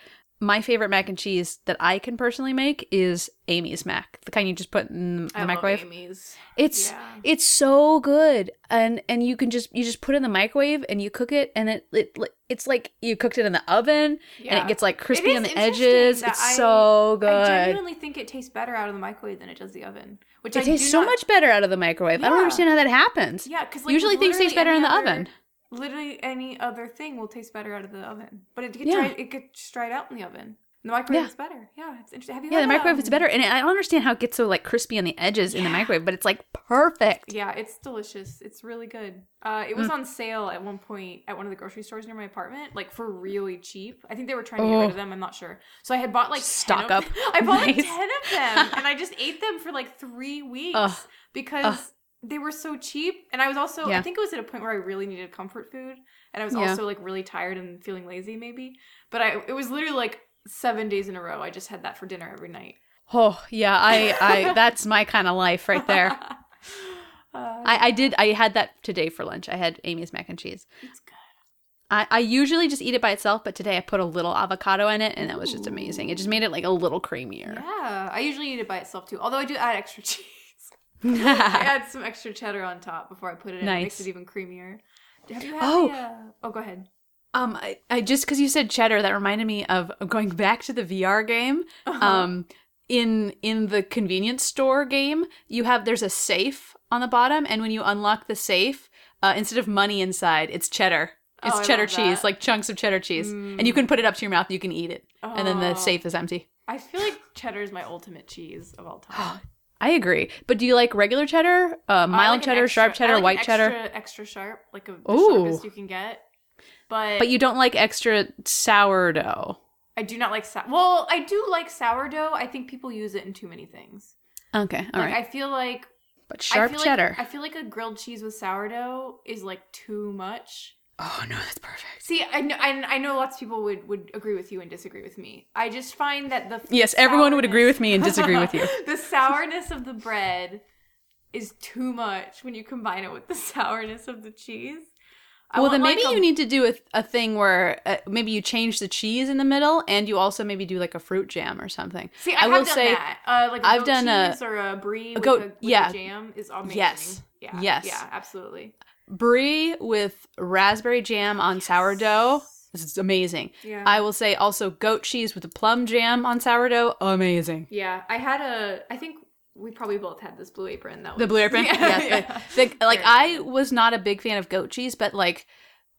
my favorite mac and cheese that i can personally make is amy's mac the kind you just put in the I microwave love Amy's. it's Yeah. it's so good, and and you can just you just put it in the microwave and you cook it, and it, it it's like you cooked it in the oven, and it gets like crispy on the edges. It's I- so good. I genuinely think it tastes better out of the microwave than it does the oven. Which It I tastes so not- much better out of the microwave. I don't understand how that happens. Yeah, because like, Usually things taste better in the oven. Literally any other thing will taste better out of the oven, but it gets Yeah. dried, it gets dried out in the oven. The microwave Yeah. is better. Yeah, it's interesting. Have you Yeah, the microwave is um, better, and I don't understand how it gets so like crispy on the edges in the microwave, but it's like perfect. Yeah, it's delicious. It's really good. Uh, Mm. it was on sale at one point at one of the grocery stores near my apartment, like for really cheap. I think they were trying to get rid Oh. of them. I'm not sure. So I had bought like Stock up. [laughs] I bought like [laughs] ten of them, and I just [laughs] ate them for like three weeks Ugh. because Ugh. They were so cheap. And I was also, Yeah. I think it was at a point where I really needed comfort food, and I was Yeah. also like really tired and feeling lazy, maybe. But I, it was literally like seven days in a row. I just had that for dinner every night. Oh yeah, I, I [laughs] that's my kind of life right there. [laughs] Uh, I, I did. I had that today for lunch. I had Amy's mac and cheese. it's good. I, I usually just eat it by itself, but today I put a little avocado in it, and that was just amazing. It just made it like a little creamier. Yeah, I usually eat it by itself too. Although I do add extra [laughs] cheese. I [laughs] add some extra cheddar on top before I put it in. It makes it even creamier. Have you had Oh. the, uh, oh, go ahead. Um, I, I just because you said cheddar, that reminded me of going back to the VR game. Uh-huh. Um, in in the convenience store game, you have there's a safe on the bottom, and when you unlock the safe, uh, instead of money inside, it's cheddar. It's Oh, cheddar cheese, like chunks of cheddar cheese, and you Mm. can put it up to your mouth. You can eat it, and then the Oh. safe is empty. I feel like cheddar is my ultimate cheese of all [gasps] time. I agree. But do you like regular cheddar, uh, mild like cheddar, extra- sharp I cheddar, like white cheddar? extra, Extra sharp, like a, the Ooh. sharpest you can get. But, But you don't like extra sourdough. I do not like sour. Well, I do like sourdough. I think people use it in too many things. Okay, all right. like I feel like but sharp feel cheddar. Like, I feel like a grilled cheese with sourdough is like too much. Oh no, that's perfect. See, I know, I, I know lots of people would, would agree with you and disagree with me. I just find that the Yes, everyone would agree with me and disagree with you. [laughs] the sourness of the bread is too much when you combine it with the [laughs] sourness of the cheese. I well, then maybe like, you need to do a, a thing where uh, maybe you change the cheese in the middle, and you also maybe do like a fruit jam or something. See, I, I will done say that. Uh, like a I've goat done a- or a brie goat- a, with yeah. a jam is amazing. Yes. Yeah. Yes. Yeah. Absolutely. Brie with raspberry jam on sourdough. This is amazing. Yeah. I will say also goat cheese with a plum jam on sourdough. Amazing. yeah. I had a. I think we probably both had this blue apron. That The blue apron. [laughs] Yeah. Yeah. yeah. the- the- like I was not a big fan of goat cheese, but like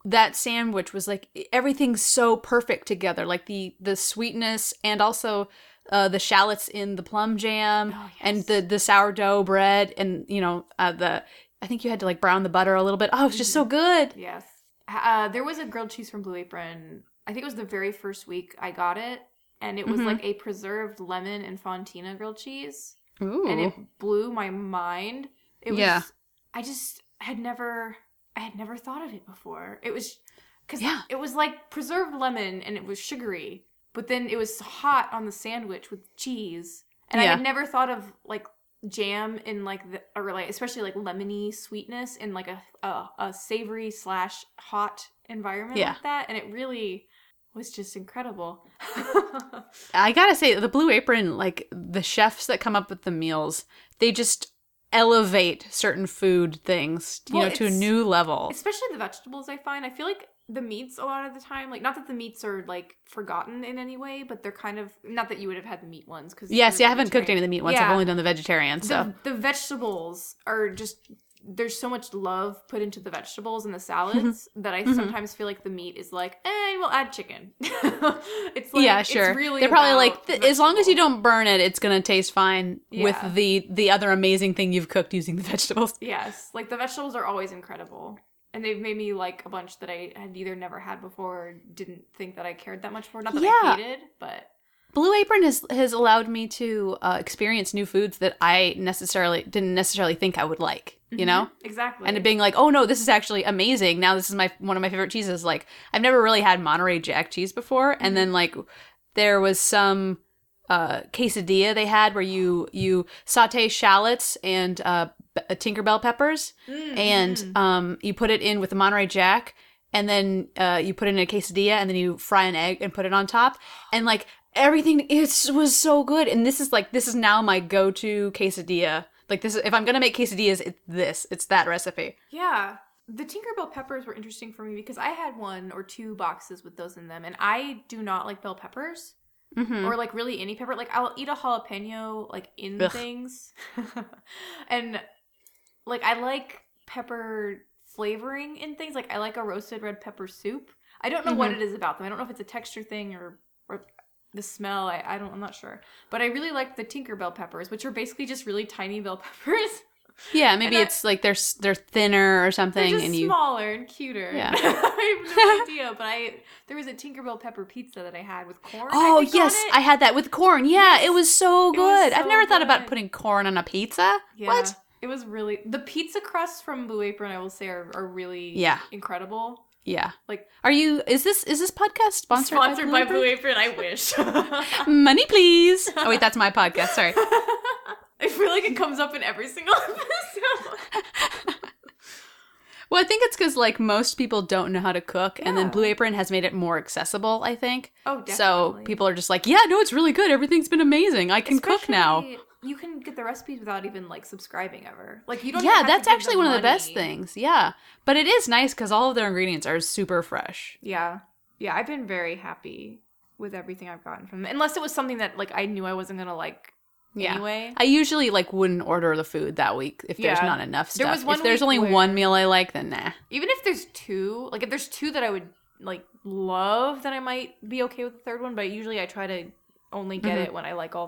that sandwich was like everything's so perfect together. Like the the sweetness and also uh, the shallots in the plum jam Oh, and the the sourdough bread and you know uh, the I think you had to like brown the butter a little bit. Oh, it's just Mm-hmm. so good. Yes. Uh, there was a grilled cheese from Blue Apron. I think it was the very first week I got it, and it was Mhm. like a preserved lemon and fontina grilled cheese, Ooh. and it blew my mind. It was. Yeah. I just had never. I had never thought of it before. It was because Yeah. it was like preserved lemon and it was sugary, but then it was hot on the sandwich with cheese, and I had never thought of like jam in like the or like especially like lemony sweetness in like a a, a savory slash hot environment Yeah. like that, and it really was just incredible. [laughs] I gotta say, the Blue Apron, like the chefs that come up with the meals, they just elevate certain food things, you Well, know, to a new level. especially the vegetables i find i feel like the meats a lot of the time like not that the meats are like forgotten in any way but they're kind of not that you would have had the meat ones because Yeah, see, I haven't cooked any of the meat ones. I've only done the vegetarian, so. the, the vegetables are just there's so much love put into the vegetables and the salads that I Mhm. sometimes feel like the meat is like, eh, we'll add chicken. [laughs] it's like, yeah, it's sure. really They're probably like, the as long as you don't burn it, it's gonna taste fine Yeah. with the the other amazing thing you've cooked using the [laughs] vegetables. Yes, like the vegetables are always incredible. And they've made me like a bunch that I had either never had before or didn't think that I cared that much for. Not that Yeah. I hated, but Blue Apron has has allowed me to uh, experience new foods that I necessarily didn't necessarily think I would like. You know. Mhm, exactly. and it being like, oh no, this is actually amazing. Now this is my one of my favorite cheeses. Like I've never really had Monterey Jack cheese before, and then like there was some uh, quesadilla they had where you you saute shallots and uh, Tinkerbell peppers, Mm, and mhm. um, you put it in with the Monterey Jack, and then uh, you put it in a quesadilla, and then you fry an egg and put it on top, and like everything it was so good. And this is like this is now my go to quesadilla. Like this, is, if I'm gonna make quesadillas, it's this. It's that recipe. Yeah. The Tinkerbell peppers were interesting for me because I had one or two boxes with those in them, and I do not like bell peppers Mm-hmm. or like really any pepper. Like I'll eat a jalapeno like in Ugh. things, [laughs] and like I like pepper flavoring in things. Like I like a roasted red pepper soup. I don't know what Mhm. it is about them. I don't know if it's a texture thing or or the smell. I, I don't. I'm not sure, but I really like the Tinkerbell peppers, which are basically just really tiny bell [laughs] peppers. Yeah, maybe And I- it's like they're they're thinner or something, and you. smaller and cuter. Yeah. [laughs] I have no idea, but I there was a Tinkerbell pepper pizza that I had with corn. Oh I yes. I had that with corn. Yeah, it was so It was good. I've so never thought about putting corn on a pizza. Yeah, What? It was really the pizza crusts from Blue Apron. I will say are, are really Yeah. incredible. Yeah. Like Are you? Is this is this podcast sponsored, sponsored by Blue Apron? Apron. I wish. [laughs] [laughs] Money, please. Oh wait, that's my podcast. Sorry. [laughs] I feel like it comes up in every single episode. Well, I think it's because like most people don't know how to cook, and then Blue Apron has made it more accessible. I think Oh, definitely. so. People are just like, yeah, no, it's really good. Everything's been amazing. I can cook now. You can get the recipes without even like subscribing ever. Like you don't. Yeah, that's actually one of the best things. Yeah, but it is nice because all of their ingredients are super fresh. Yeah, yeah. I've been very happy with everything I've gotten from them. Unless it was something that like I knew I wasn't gonna like Yeah. anyway. I usually like wouldn't order the food that week if there's not enough There stuff. was one if there's only where- one meal I like, then nah. Even if there's two, like if there's two that I would like love, then I might be okay with the third one. But usually I try to only get Mhm. it when I like all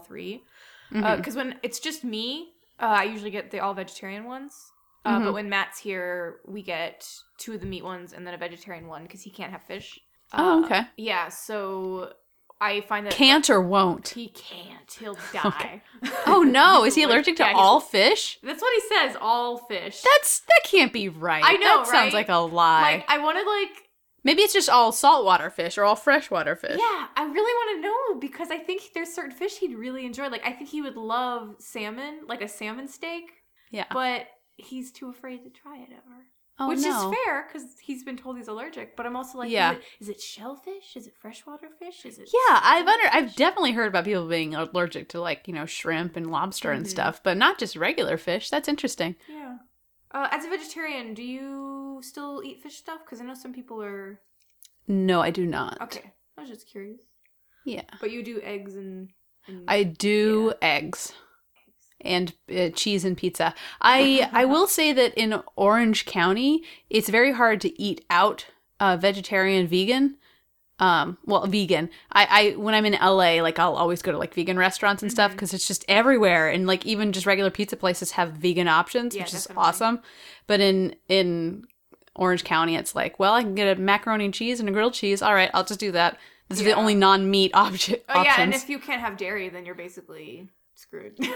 3 Mhm. Because when it's just me, uh, I usually get the all vegetarian ones. Uh, Mhm. But when Matt's here, we get two of the meat ones and then a vegetarian one because he can't have fish. oh, Uh, okay. Yeah, so I find that Can't or won't. he can't. He'll [laughs] die. [laughs] Oh no, is he allergic to yeah, all fish? That's what he says. All fish. That's that can't be right. I know, That sounds like a lie. like I want to like Maybe it's just all saltwater fish or all freshwater fish. Yeah, I really want to know because I think there's certain fish he'd really enjoy. Like I think he would love salmon, like a salmon steak, Yeah. but he's too afraid to try it ever. Oh Which no. is fair because he's been told he's allergic. But I'm also like, Yeah. is, it, is it shellfish? Is it freshwater fish? Is it? Yeah, I've under I've definitely heard about people being allergic to like, you know, shrimp and lobster and Mhm. stuff, but not just regular fish. That's interesting. Yeah. Uh, as a vegetarian, do you still eat fish stuff? Because I know some people are. No, I do not. Okay, I was just curious. Yeah. But you do eggs and. and I do eggs and uh, cheese and pizza. I I will [laughs] say that in Orange County, it's very hard to eat out uh, vegetarian, vegan. Um, well, vegan. I, I when I'm in LA, like I'll always go to like vegan restaurants and stuff Mhm. because it's just everywhere, and like even just regular pizza places have vegan options, Yeah, which is awesome. But in in Orange County, it's like, well, I can get a macaroni and cheese and a grilled cheese. All right, I'll just do that. This is the only non-meat option. Oh yeah, and if you can't have dairy, then you're basically screwed. [laughs]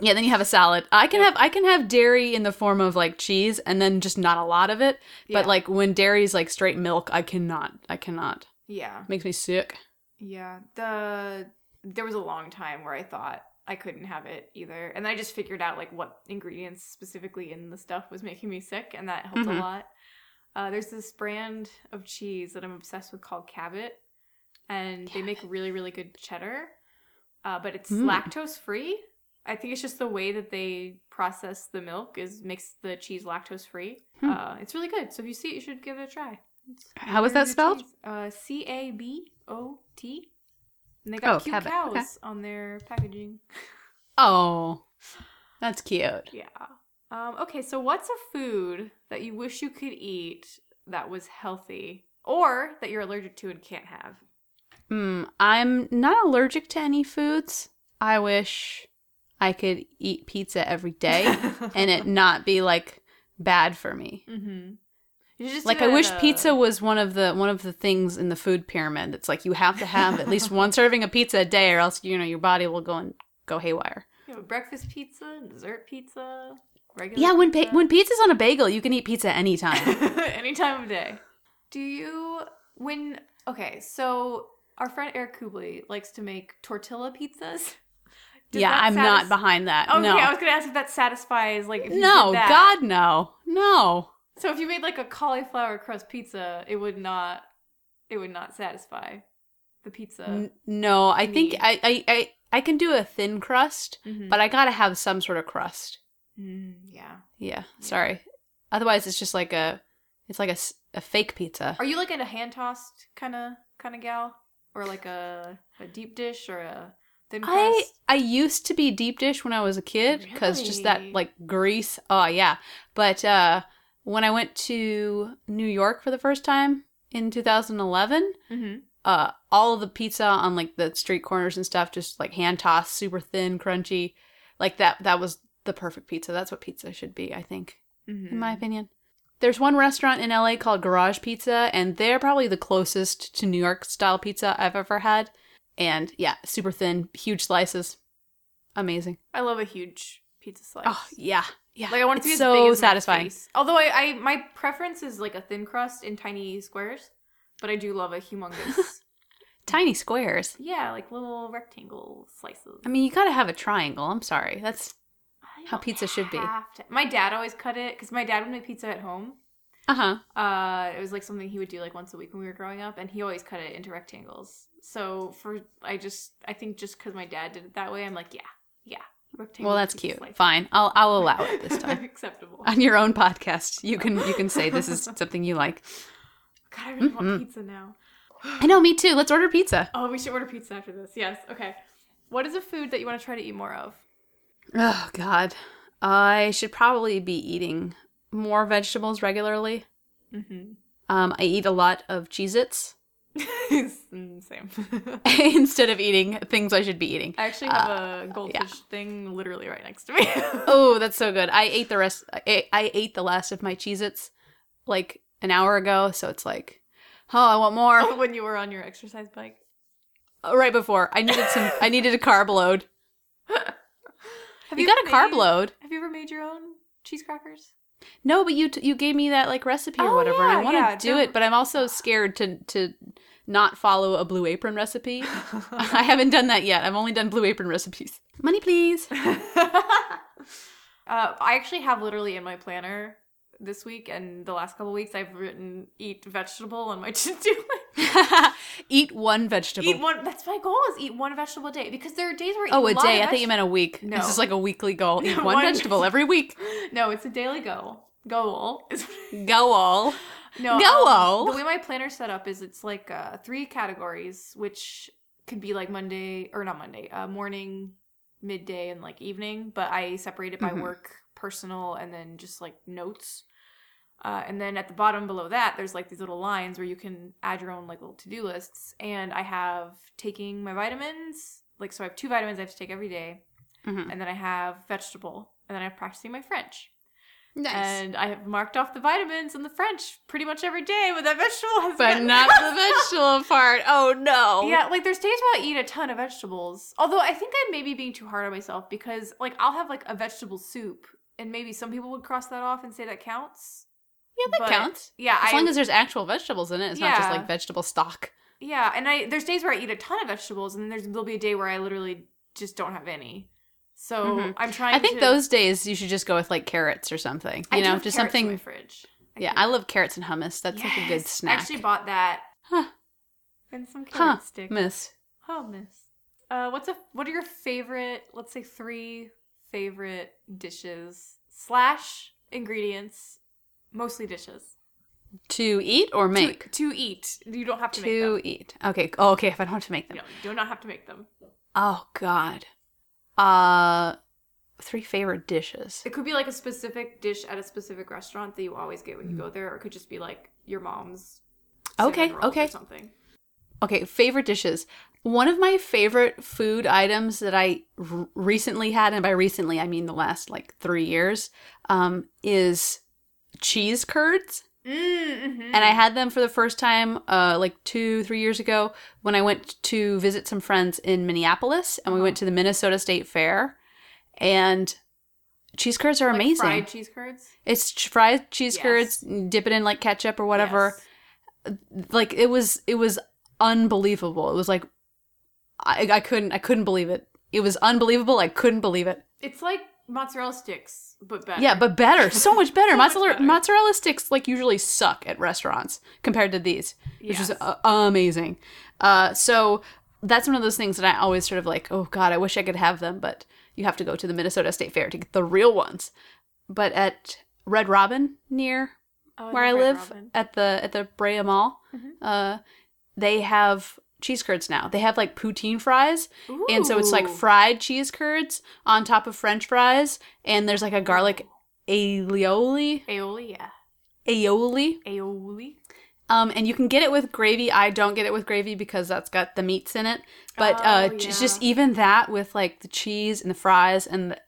Yeah, then you have a salad. I can have I can have dairy in the form of like cheese and then just not a lot of it. But like when dairy is like straight milk, I cannot. I cannot. Yeah, makes me sick. yeah. The there was a long time where I thought I couldn't have it either, and I just figured out like what ingredients specifically in the stuff was making me sick, and that helped Mhm. a lot. Uh, there's this brand of cheese that I'm obsessed with called Cabot, and they make really really good cheddar, uh, but it's Mm. lactose free. I think it's just the way that they process the milk is makes the cheese lactose free. Hmm. Uh, it's really good. So if you see it, you should give it a try. How is that spelled? Uh, C A B O T. And they got Oh, cute Cabot. cows Okay. on their packaging. Oh, that's cute. Yeah. Um, okay, so what's a food that you wish you could eat that was healthy, or that you're allergic to and can't have? Hmm. I'm not allergic to any foods. I wish I could eat pizza every day and it [laughs] not be like bad for me. Mm-hmm. You should just Like I wish a- pizza was one of the one of the things in the food pyramid. It's like you have to have at least one serving of pizza a day, or else you know your body will go and go haywire. You have breakfast pizza, dessert pizza, regular. Yeah, when pizza. pa- when pizza's on a bagel, you can eat pizza anytime. [laughs] any time of day. Do you when okay? So our friend Eric Kubley likes to make tortilla pizzas. [laughs] Does yeah, I'm not behind that. Okay, no, I was gonna ask if that satisfies like if you no, did that. God, no, no. So if you made like a cauliflower crust pizza, it would not it would not satisfy the pizza. N- no, I think. I, I I I can do a thin crust, Mhm. but I gotta have some sort of crust. Mm, yeah. Yeah, sorry. Otherwise, it's just like a, it's like a, a fake pizza. Are you like a hand tossed kind of kind of gal, or like a a deep dish or a thin crust? I I used to be deep dish when I was a kid because just that like grease. Oh yeah, but uh, when I went to New York for the first time in 2011, mm-hmm. Uh, all of the pizza on like the street corners and stuff, just like hand tossed, super thin, crunchy, like that. That was the perfect pizza. That's what pizza should be, I think, Mhm. in my opinion. There's one restaurant in LA called Garage Pizza, and they're probably the closest to New York style pizza I've ever had. And yeah, super thin, huge slices, amazing. I love a huge pizza slice. Oh yeah, yeah. Like I want it to be so big as my satisfying. Although I, I my preference is like a thin crust in tiny squares, but I do love a humongous. [laughs] Tiny squares. yeah, like little rectangle slices. I mean, you gotta have a triangle. I'm sorry. That's how pizza should be. to- My dad always cut it because my dad would make pizza at home. uh huh. Uh, it was like something he would do like once a week when we were growing up, and he always cut it into rectangles. So for I just I think just because my dad did it that way, I'm like yeah, yeah, rectangle. Well, that's cute. Fine. I'll I'll allow it this [laughs] time. Acceptable. On your own podcast, you can you can say this is something you like. God, I really Mhm. want pizza now. I know, me too. Let's order pizza. Oh, we should order pizza after this. Yes. Okay. What is a food that you want to try to eat more of? Oh God, I should probably be eating more vegetables regularly. Mm-hmm. Um, I eat a lot of Cheez-Its [laughs] Mm, same. [laughs] instead of eating things I should be eating. I actually have uh, a goldfish thing literally right next to me. [laughs] Oh, that's so good. I ate the rest. I ate, I ate the last of my Cheez-Its like an hour ago, so it's like, oh, I want more. when you were on your exercise bike. Oh, right before I needed some. I needed a carb load. Have You got a ever carb load. Have you ever made your own cheese crackers? No, but you t- you gave me that like recipe or Oh, whatever, and I want to yeah, do don't- it, but I'm also scared to to not follow a Blue Apron recipe. [laughs] I haven't done that yet. I've only done Blue Apron recipes. Money, please. [laughs] uh, I actually have literally in my planner this week and the last couple weeks I've written eat vegetable on my [laughs] to-do list. [laughs] eat one vegetable. Eat one. That's my goal is eat one vegetable a day because there are days where I eat oh, a lot day. I thought you meant a week. No. This is like a weekly goal. [laughs] Eat one, One- vegetable [laughs] every week. No, it's a daily goal. Goal is Go all. no. Go um. The way my planner's set up is it's like uh, three categories, which could be like Monday or not Monday, uh, morning, midday, and like evening. But I separate it by Mhm. work, personal, and then just like notes. Uh, and then at the bottom below that, there's like these little lines where you can add your own like little to do lists. And I have taking my vitamins, like so I have two vitamins I have to take every day, Mhm. and then I have vegetable, and then I have practicing my French. Nice. And I have marked off the vitamins and the French pretty much every day, but that vegetable has but been- not the vegetable [laughs] part. Oh no. Yeah, like there's days where I eat a ton of vegetables. Although I think I'm maybe being too hard on myself because like I'll have like a vegetable soup, and maybe some people would cross that off and say that counts. Yeah, that but- counts. Yeah, As I, long as there's actual vegetables in it, it's not just like vegetable stock. yeah, and I there's days where I eat a ton of vegetables, and there's there'll be a day where I literally just don't have any. So Mhm. I'm trying. I think to, those days you should just go with like carrots or something. I You do know, have just carrots in my something. fridge. Yeah, think- I love carrots and hummus. That's like a good snack. I actually bought that Huh. and some carrot Huh, sticks. miss. Oh, miss. Uh, what's a what are your favorite? Let's say three favorite dishes slash ingredients, mostly dishes To eat or make? to, to eat. You don't have to, To, make them. eat. Okay. Oh, okay. If I don't have to make them. No, you do not have to make them. Oh God. Uh, three favorite dishes. It could be like a specific dish at a specific restaurant that you always get when you go there, or it could just be like your mom's. Okay, okay. Or something. Okay, favorite dishes. One of my favorite food items that I r- recently had, and by recently I mean the last like three years, um, is cheese curds. Mm-hmm. And I had them for the first time, uh, like two, three years ago when I went to visit some friends in Minneapolis, and we went to the Minnesota State Fair. And cheese curds are Like amazing. fried cheese curds. It's ch- fried cheese Yes. curds, dip it in like ketchup or whatever. Yes. Like it was, it was unbelievable. It was like I, I couldn't, I couldn't believe it. It was unbelievable. I couldn't believe it. It's like mozzarella sticks, but better. Yeah, but better, [laughs] so much better. So mozzarella better. mozzarella sticks like usually suck at restaurants compared to these, which is uh, amazing. Uh, so that's one of those things that I always sort of like. Oh God, I wish I could have them, but you have to go to the Minnesota State Fair to get the real ones. But at Red Robin near Oh, where I Red live Robin. at the at the Brea Mall, Mhm. uh, they have cheese curds now. They have like poutine fries, and so it's like fried cheese curds on top of French fries, and there's like a garlic aioli, aioli, yeah, aioli, aioli. Um, and you can get it with gravy. I don't get it with gravy because that's got the meats in it. But uh, Oh, j- yeah. just even that with like the cheese and the fries and the,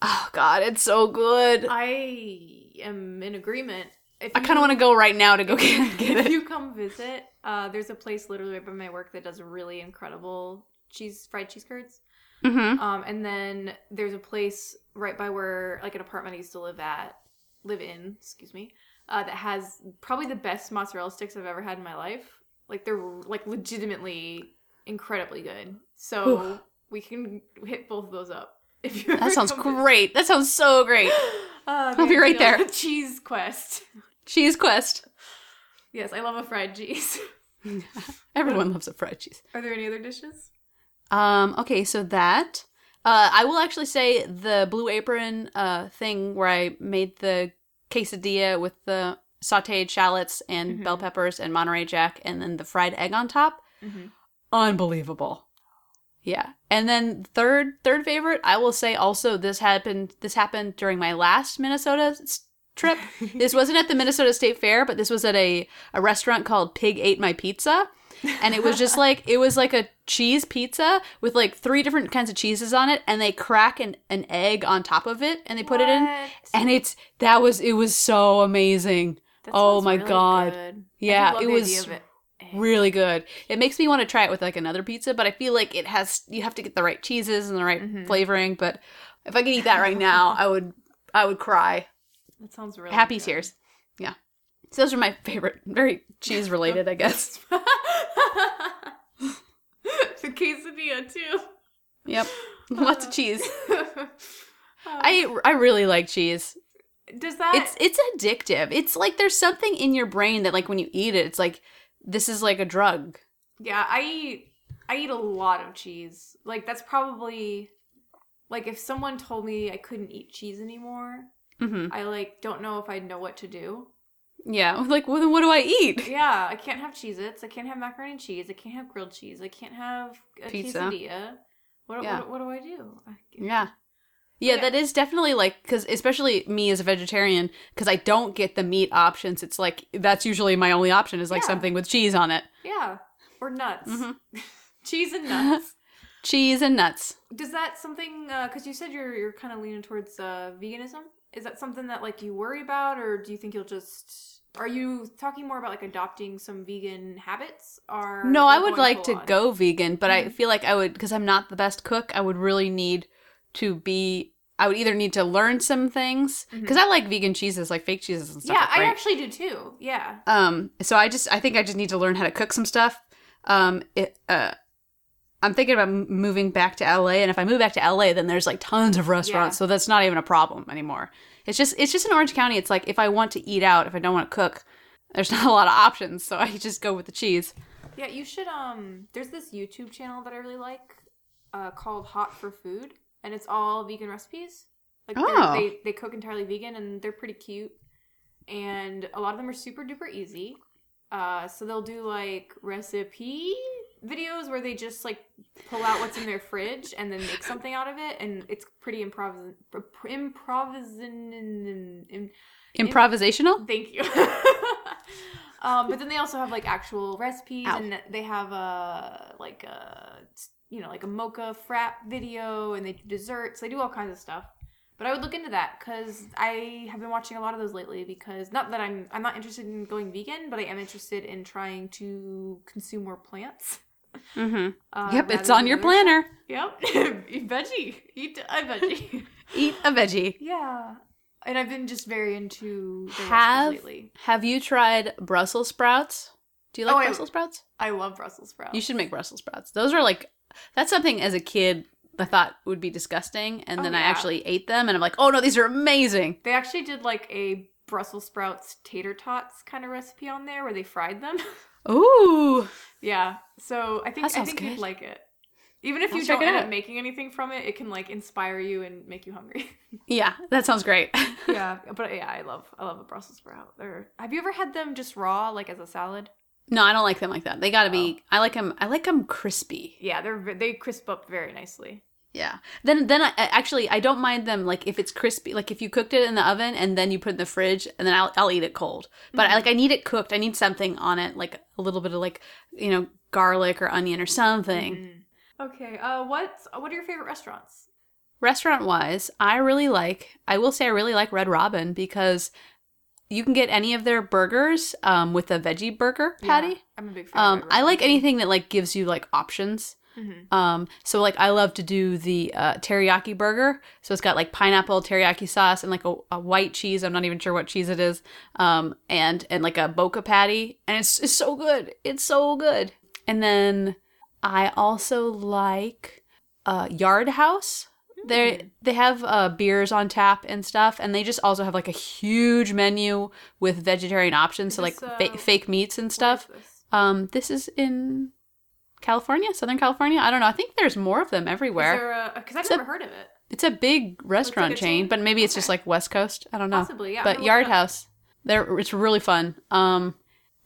oh god, it's so good. I am in agreement. If kind of want to go right now to go [laughs] get, get if it. you come visit, uh, there's a place literally right by my work that does really incredible cheese fried cheese curds. Mm-hmm. Um, and then there's a place right by where like an apartment I used to live at, live in, excuse me, uh, that has probably the best mozzarella sticks I've ever had in my life. Like they're like legitimately incredibly good. So we can hit both of those up. If you That sounds great. That sounds so great. Uh, [laughs] I'll be right there. [laughs] Cheese quest. Cheese quest. Yes, I love a fried cheese. [laughs] Everyone loves a fried cheese. Are there any other dishes? Um, okay, so that uh, I will actually say the blue apron uh, thing where I made the quesadilla with the sautéed shallots and Mhm. bell peppers and Monterey Jack, and then the fried egg on top. Mm-hmm. Unbelievable. Yeah, and then third third favorite, I will say also this happened this happened during my last Minnesota trip. [laughs] this wasn't at the Minnesota State Fair, but this was at a a restaurant called Pig Ate My Pizza. and it was just like it was like a cheese pizza with like three different kinds of cheeses on it and they crack an, an egg on top of it and they put it in and it's that was it was so amazing oh my God. Yeah, it was really good it makes me want to try it with like another pizza but i feel like it has you have to get the right cheeses and the right Mhm. flavoring but if i could eat that right now i would i would cry That sounds really happy good. tears yeah so those are my favorite very cheese related i guess [laughs] the quesadilla too. yep lots of cheese [laughs] i i really like cheese does that it's it's addictive. It's like there's something in your brain that like when you eat it, it's like this is like a drug. Yeah, I eat I eat a lot of cheese. Like that's probably like if someone told me I couldn't eat cheese anymore, hmm I like don't know if I'd know what to do. Yeah, [laughs] like well, then what do I eat? Yeah, I can't have Cheez-Its, I can't have macaroni and cheese, I can't have grilled cheese, I can't have a Pizza. quesadilla. What, Yeah. what, what do I do? I, Yeah. Yeah, Yeah. that is definitely like because especially me as a vegetarian because I don't get the meat options. It's like that's usually my only option is like Yeah. something with cheese on it, Yeah, or nuts. Mhm. [laughs] cheese and nuts. [laughs] cheese and nuts. Does that something? Because you said you're you're kind of leaning towards uh, veganism. Is that something that like you worry about, or do you think you'll just? Are you talking more about like adopting some vegan habits? Or No, I would like to on? go vegan, but I Mhm. feel like I would because I'm not the best cook. I would really need to be. I would either need to learn some things because I like vegan cheeses, like fake cheeses and stuff. Yeah, are I actually do too. Yeah. Um, so I just I think I just need to learn how to cook some stuff. Um, it, uh, I'm thinking about moving back to LA, and if I move back to LA, then there's like tons of restaurants, Yeah. so that's not even a problem anymore. It's just it's just in Orange County. It's like if I want to eat out, if I don't want to cook, there's [laughs] not a lot of options, so I just go with the cheese. Yeah, you should. Um, there's this YouTube channel that I really like, uh, called Hot for Food, and it's all vegan recipes. Like Oh. they they cook entirely vegan, and they're pretty cute, and a lot of them are super duper easy. Uh, so they'll do like recipe videos where they just like pull out what's in their fridge and then make something out of it, and it's pretty improvisin Improvisational. Thank you. [laughs] um, but then they also have like actual recipes, Ow. and they have a like a you know like a mocha frap video, and they do desserts. They do all kinds of stuff. But I would look into that because I have been watching a lot of those lately. Because not that I'm I'm not interested in going vegan, but I am interested in trying to consume more plants. Mm-hmm. [laughs] Uh, yep, it's on your planner. Yep, [laughs] eat veggie, eat a veggie. [laughs] Eat a veggie. yeah, and I've been just very into the Have lately. Have you tried Brussels sprouts? Do you like Oh, I- Brussels sprouts? I love Brussels sprouts. You should make Brussels sprouts. Those are like that's something as a kid I thought would be disgusting, and Oh, then I actually ate them, and I'm like, oh no, these are amazing. They actually did like a Brussels sprouts tater tots kind of recipe on there where they fried them. [laughs] Ooh, yeah. So I think I think good. you'd like it. Even if I'll you don't end up making anything from it, it can like inspire you and make you hungry. [laughs] yeah, that sounds great. yeah, [laughs] but yeah, I love I love a Brussels sprout. They're, have you ever had them just raw, like as a salad? No, I don't like them like that. They got to be. I like them. I like them crispy. Yeah, they're they crisp up very nicely. Yeah. Then then I actually I don't mind them like if it's crispy like if you cooked it in the oven and then you put it in the fridge and then I'll I'll eat it cold. But I like I need it cooked. I need something on it like a little bit of like you know garlic or onion or something. Mm. Okay. Uh, what's what are your favorite restaurants? Restaurant wise, I really like I will say I really like Red Robin because you can get any of their burgers um, with a veggie burger patty. Yeah, I'm a big fan. Um, I like anything that like gives you like options. Mm-hmm. Um, so like I love to do the uh, teriyaki burger. So it's got like pineapple teriyaki sauce and like a, a white cheese. I'm not even sure what cheese it is. Um, and and like a boca patty, and it's it's so good. It's so good. And then I also like uh, Yard House. They they have uh, beers on tap and stuff, and they just also have like a huge menu with vegetarian options, so like this, fa- uh, fake meats and stuff. this? Um, this is in California, Southern California. I don't know. I think there's more of them everywhere. Because I've It's a- never heard of it. it's a big restaurant a chain, chain? but maybe it's just like West Coast. I don't know. Possibly, yeah. But Yard. House, there it's really fun. Um,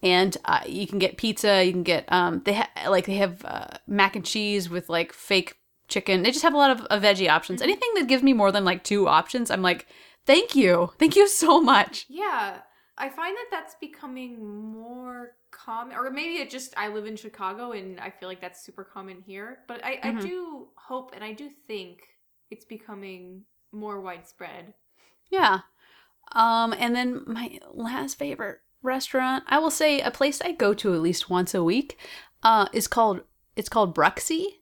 and uh, you can get pizza. You can get um, they ha- like they have uh, mac and cheese with like fake chicken. They just have a lot of veggie options. Mm-hmm. Anything that gives me more than like two options, I'm like, thank you, thank you so much. Yeah, I find that that's becoming more common, or maybe it just I live in Chicago and I feel like that's super common here. But I, Mhm. I do hope and I do think it's becoming more widespread. Yeah. Um, and then my last favorite restaurant, I will say a place I go to at least once a week, uh, is called it's called Bruxie.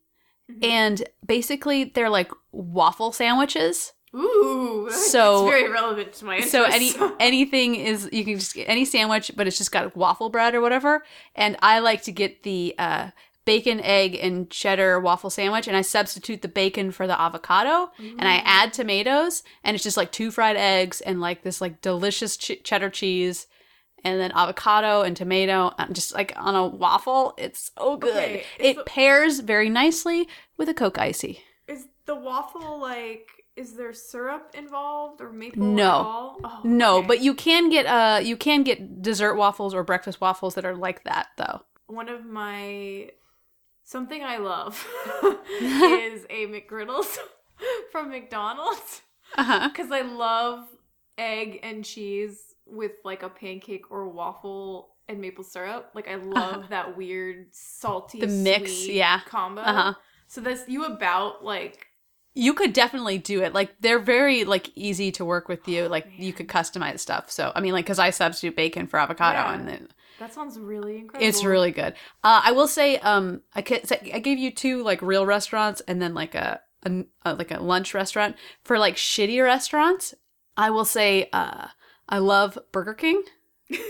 Mhm. And basically they're like waffle sandwiches. Ooh, So- it's very relevant to my So any [laughs] anything is you can just get any sandwich, but it's just got waffle bread or whatever. And I like to get the uh bacon, egg, and cheddar waffle sandwich, and I substitute the bacon for the avocado, and I add tomatoes, and it's just like two fried eggs and like this like delicious ch- cheddar cheese, and then avocado and tomato, uh, just like on a waffle. It's so good. Okay, it the- pairs very nicely with a Coke ICEE. is the waffle like? Is there syrup involved or maple? No. at all? Oh, No, okay. but you can get uh you can get dessert waffles or breakfast waffles that are like that though. one of my something I love [laughs] is a McGriddles [laughs] from McDonald's Uh-huh. because I love egg and cheese with like a pancake or waffle and maple syrup. Like I love that weird salty The mix, sweet yeah. combo. Uh-huh. So this you about like You could definitely do it. Like they're very like easy to work with you. Like you could customize stuff. So I mean, like because I substitute bacon for avocado, Yeah. and then. that sounds really incredible. it's really good. Uh, I will say, um, I I gave you two like real restaurants, and then like a, a, a like a lunch restaurant for like shitty restaurants. I will say, uh, I love Burger King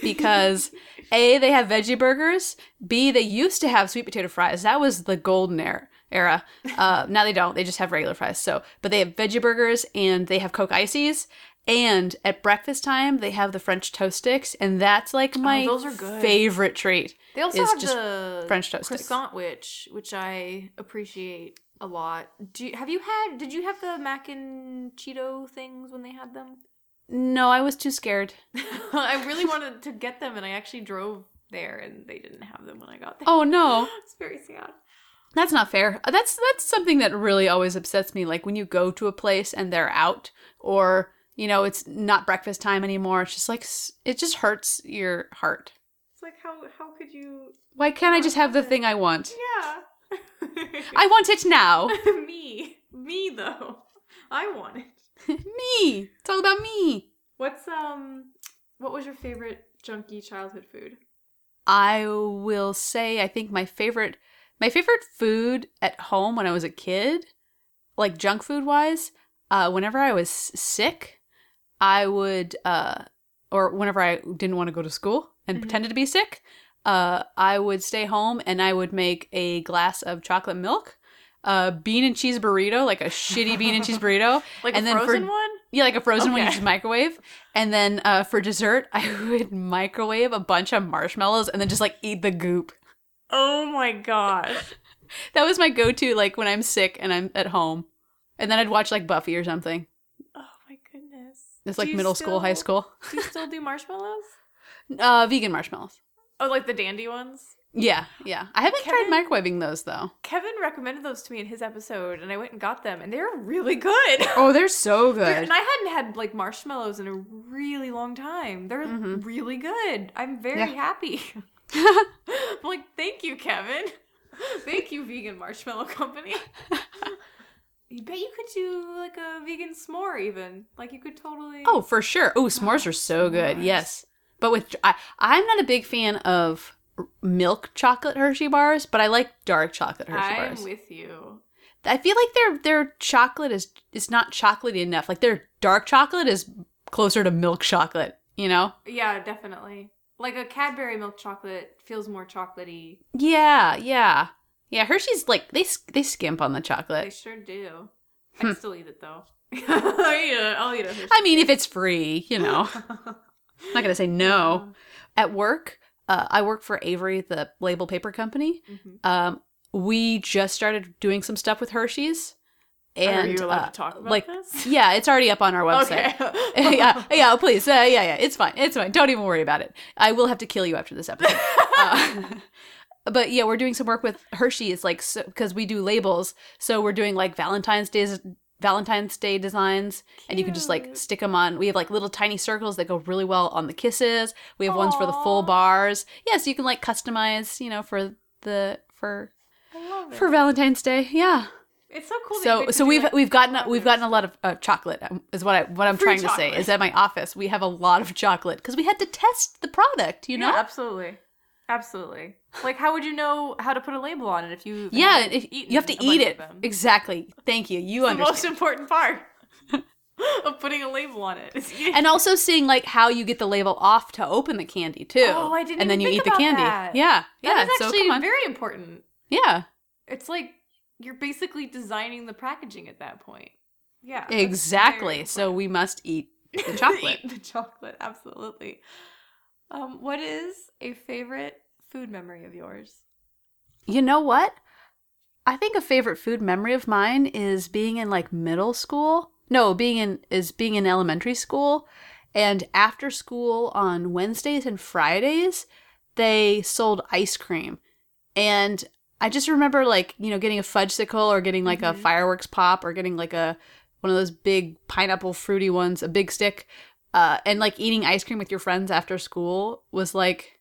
because a they have veggie burgers. B they used to have sweet potato fries. That was the golden era. Era. Uh, now they don't. They just have regular fries. So, but they have veggie burgers and they have Coke ICEEs. And at breakfast time, they have the French toast sticks, and that's like my Oh, those are good. favorite treat. They also have just the French toast sticks. croissant which which I appreciate a lot. Do you, have you had? Did you have the mac and Cheeto things when they had them? No, I was too scared. [laughs] I really wanted to get them, and I actually drove there, and they didn't have them when I got there. Oh no, [laughs] it's very sad. that's not fair. Uh, That's that's something that really always upsets me. Like when you go to a place and they're out, or you know, it's not breakfast time anymore. It's just like it just hurts your heart. It's like how how could you? Why can't I just have the thing I want? Yeah. [laughs] I want it now. me me though. I want it. [laughs] me. It's all about me. What's um? What was your favorite junky childhood food? I will say I think my favorite my favorite food at home when I was a kid, like junk food wise, uh, whenever I was sick, I would uh, or whenever I didn't want to go to school and Mhm. pretended to be sick, uh, I would stay home and I would make a glass of chocolate milk, a bean and cheese burrito, like a shitty bean and cheese burrito, [laughs] Like And a then for- frozen one? yeah, like a frozen one you just microwave. And then uh, for dessert, [laughs] I would microwave a bunch of marshmallows and then just like eat the goop. Oh my gosh. [laughs] That was my go-to, like when I'm sick and I'm at home. And then I'd watch like Buffy or something. Oh my goodness. It's like middle school, high school. Do you still do marshmallows? Uh, vegan marshmallows. Oh, like the dandy ones? Yeah, yeah. I haven't Kevin- tried microwaving those though. Kevin recommended those to me in his episode, and I went and got them, and they're really good. [laughs] Oh, they're so They're- good. and I hadn't had like marshmallows in a really long time. They're Mhm. really good. I'm very Yeah. happy. I'm [laughs] like, thank you, Kevin. [laughs] Thank you, vegan marshmallow company. you bet you could do like a vegan s'more, even. Like you could totally. oh, for sure. Oh, s'mores are so good. s'mores. Yes, but with I, I'm not a big fan of milk chocolate Hershey bars, but I like dark chocolate Hershey I'm bars. with you. I feel like their their chocolate is is not chocolatey enough. Like their dark chocolate is closer to milk chocolate. You know? Yeah, definitely. Like a Cadbury milk chocolate feels more chocolatey. Yeah, yeah, yeah. Hershey's like they they skimp on the chocolate. They sure do. Hmm. I'd still eat it though. [laughs] I'll eat it. I'll eat it. I mean, if it's free, you know, I'm [laughs] not gonna say no. At work, uh, I work for Avery, the label paper company. Mhm. Um, we just started doing some stuff with Hershey's, and Are you allowed uh, to talk about like, this? [laughs] yeah, it's already up on our website. Okay. [laughs] yeah, yeah, please. Uh, yeah, yeah, it's fine. It's fine. Don't even worry about it. I will have to kill you after this episode. [laughs] Uh, but yeah, we're doing some work with Hershey's, like because we do labels, so we're doing like Valentine's Days. Valentine's Day designs, and you can just like stick them on. We have like little tiny circles that go really well on the kisses. We have ones for the full bars. Yeah, so you can like customize, you know, for the for I love it. for Valentine's Day. Yeah. it's so cool. So so we've like, we've gotten we've gotten a lot of uh, chocolate um, is what I what I'm Free trying to say is at my office we have a lot of chocolate because we had to test the product. You know. Yeah, absolutely, absolutely. Like, how would you know how to put a label on it if you? Yeah, if, you have to eat it exactly. Thank you. You It's the most important part [laughs] of putting a label on it. And also seeing like how you get the label off to open the candy too. Oh, I didn't And then you eat the candy. that. Yeah, yeah. That is so actually on. very important. yeah, It's like you're basically designing the packaging at that point. Yeah, exactly. So we must eat [laughs] the chocolate. Eat the chocolate, absolutely. Um, what is a favorite food memory of yours? You know what? I think a favorite food memory of mine is being in like middle school. No, being in is being in elementary school and after school on Wednesdays and Fridays, they sold ice cream. And I just remember like, you know, getting a fudgesicle or getting like a Mhm. fireworks pop or getting like a one of those big pineapple fruity ones, a big stick. Uh, and like eating ice cream with your friends after school was like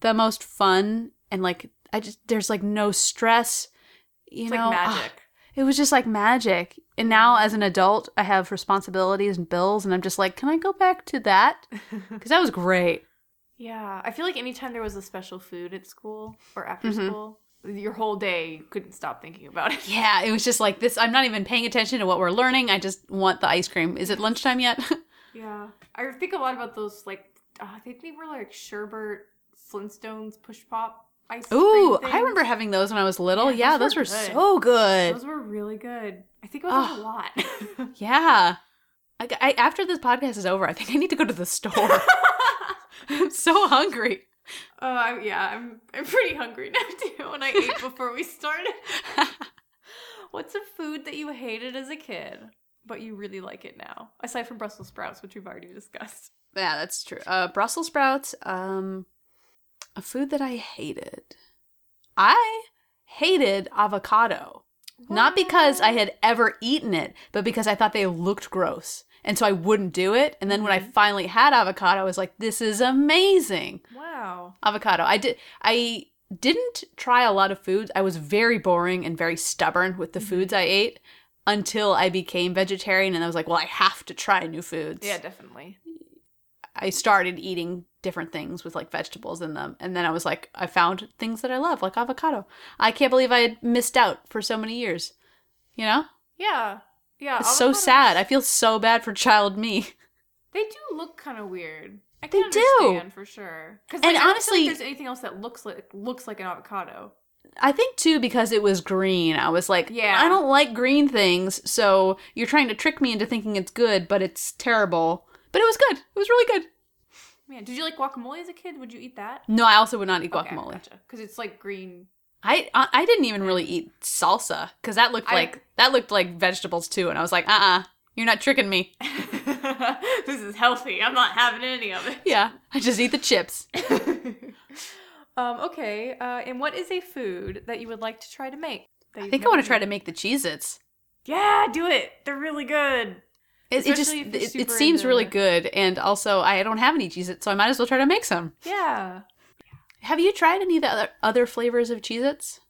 the most fun and like I just there's like no stress. You It's know, like ah, magic. it was just like magic. And now as an adult, I have responsibilities and bills, and I'm just like, can I go back to that? [laughs] Because that was great. yeah, I feel like anytime there was a special food at school or after Mhm. school, your whole day couldn't stop thinking about it. Yeah, it was just like this. I'm not even paying attention to what we're learning. I just want the ice cream. Is it lunchtime yet? [laughs] Yeah, I think a lot about those. Like, uh, I think they were like Sherbert Flintstones push pop ice cream. Ooh, I remember having those when I was little. Yeah, Yeah, those those, were were good. so good. Those were really good. I think about those a Oh. lot. [laughs] [laughs] Yeah. I, I, after this podcast is over, I think I need to go to the store. [laughs] I'm so hungry. Uh, yeah, I'm I'm pretty hungry now too. And I ate before we started. What's a food that you hated as a kid, but you really like it now? Aside from Brussels sprouts, which we've already discussed. Yeah, that's true. Uh, Brussels sprouts. Um, a food that I hated. I hated avocado. Not because I had ever eaten it, but because I thought they looked gross. And so I wouldn't do it. And then when I Mhm. finally had avocado, I was like, this is amazing. Wow. Avocado. I did I didn't try a lot of foods. I was very boring and very stubborn with the Mhm. foods I ate until I became vegetarian and I was like, well, I have to try new foods. Yeah, definitely. I started eating different things with like vegetables in them. And then I was like, I found things that I love, like avocado. I can't believe I had missed out for so many years. You know? Yeah. Yeah. It's so sad. I feel so bad for child me. They do look kind of weird. I They can do. for sure. Because And like, I don't feel honestly- like there's anything else that looks like looks like an avocado. I think too because it was green. I was like, Yeah. I don't like green things, so you're trying to trick me into thinking it's good, but it's terrible. But it was good. It was really good. Man, did you like guacamole as a kid? Would you eat that? No, I also would not eat Okay, guacamole. gotcha. Because it's like green. I, I I didn't even really eat salsa because that looked I- like that looked like vegetables too, and I was like, uh uh-uh, uh, you are not tricking me. [laughs] this is healthy. I'm not having any of it. Yeah, I just eat the chips. [laughs] Um, okay. Uh, and what is a food that you would like to try to make? I think I want to try to make the Cheez-Its. Yeah, do it. They're really good. It, it just it, it seems really good, and also I don't have any Cheez-Its, so I might as well try to make some. Yeah. Have you tried any of the other, other flavors of Cheez-Its?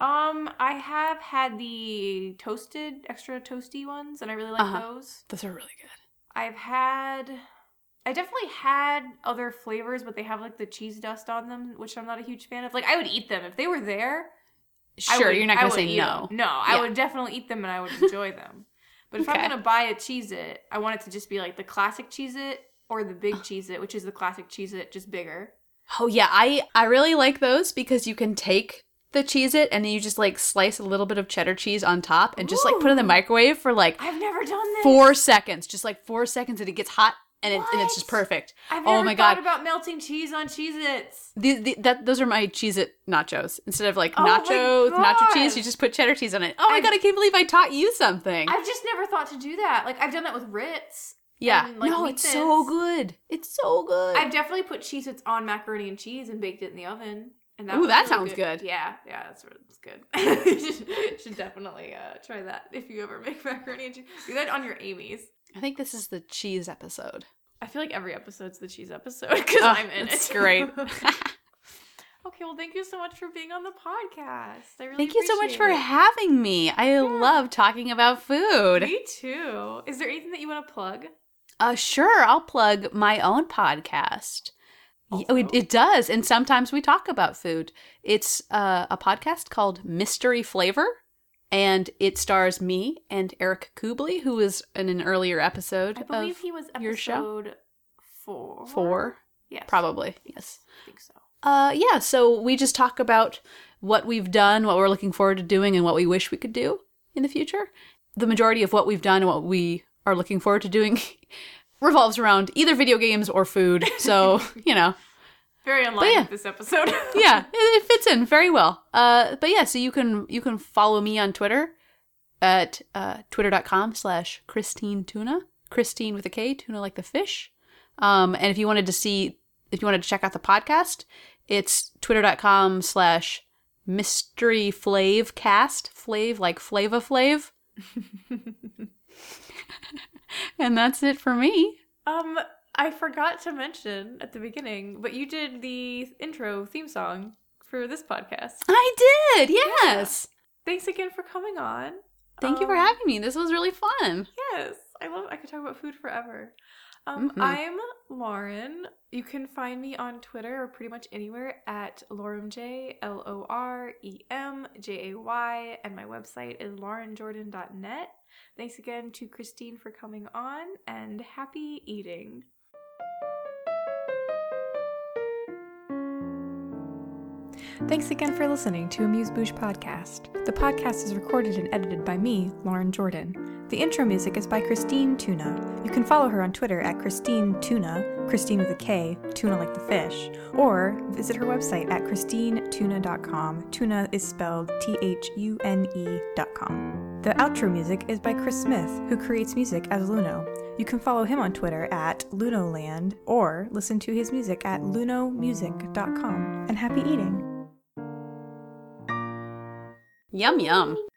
Um, I have had the toasted, extra toasty ones, and I really like uh-huh. those. Those are really good. I've had I definitely had other flavors, but they have like the cheese dust on them, which I'm not a huge fan of. Like I would eat them if they were there. Sure, would, you're not gonna say no. Them. No, yeah. I would definitely eat them and I would enjoy them. [laughs] But if okay. I'm gonna buy a Cheez It, I want it to just be like the classic Cheez It or the big oh. Cheez It, which is the classic Cheez It, just bigger. Oh yeah, I I really like those because you can take the Cheez It and then you just like slice a little bit of cheddar cheese on top and Ooh. just like put it in the microwave for like I've never done this. Four seconds. Just like four seconds and it gets hot and, it, and it's just perfect. I've oh never oh my thought god! About melting cheese on Cheez-Its. The, the, that those are my Cheez-It nachos. Instead of like oh nacho nacho cheese, you just put cheddar cheese on it. Oh my I've, god! I can't believe I taught you something. I've just never thought to do that. Like I've done that with Ritz. Yeah, and, like, no, it's so good. It's so good. I've definitely put Cheez-Its on macaroni and cheese and baked it in the oven. And that Ooh, that really sounds good. good. Yeah, yeah, that's that's good. [laughs] you should, should definitely uh, try that if you ever make [laughs] macaroni and cheese. Do that on your Amy's. I think this is the cheese episode. I feel like every episode's the cheese episode [laughs] because oh, I'm in it's it. great. [laughs] [laughs] okay, well, thank you so much for being on the podcast. I really thank you so much it. for having me. I yeah. love talking about food. Me too. Is there anything that you want to plug? Uh, sure. I'll plug my own podcast. Also? It, it, does, and sometimes we talk about food. It's uh, a podcast called Mystery Flavor and it stars me and Eric Kubley, who was in an earlier episode. I believe he was episode your show. four. Four, yes, probably yes. I think so. Uh, yeah. So we just talk about what we've done, what we're looking forward to doing, and what we wish we could do in the future. The majority of what we've done and what we are looking forward to doing [laughs] revolves around either video games or food. So [laughs] you know. Very unlike yeah. this episode. [laughs] yeah, it, it, fits in very well. Uh, but yeah, so you can you can follow me on Twitter at uh, twitter.com slash Kristine Tuna. Kristine with a K, tuna like the fish. Um, and if you wanted to see, if you wanted to check out the podcast, it's twitter.com slash mystery flav cast. Flav like Flava Flav. [laughs] and that's it for me. Um, I forgot to mention at the beginning, but you did the intro theme song for this podcast. I did, yes. Yeah. Thanks again for coming on. Thank um, you for um, having me. This was really fun. Yes, I love. I could talk about food forever. Um, mm-hmm. I'm Lauren. You can find me on Twitter or pretty much anywhere at Loremjay, L O R E M J A Y, and my website is laurenjordan.net. Thanks again to Kristine for coming on, and happy eating. Thanks again for listening to Amuse Bouche Podcast. The podcast is recorded and edited by me, Lauren Jordan. The intro music is by Kristine Thune. You can follow her on Twitter at Kristine Tuna, Kristine with a K, tuna like the fish, or visit her website at kristinethune.com. Tuna is spelled T H U N E.com. The outro music is by Chris Smith, who creates music as Luno. You can follow him on Twitter at Lunoland or listen to his music at lunomusic.com. And happy eating! Yum, yum.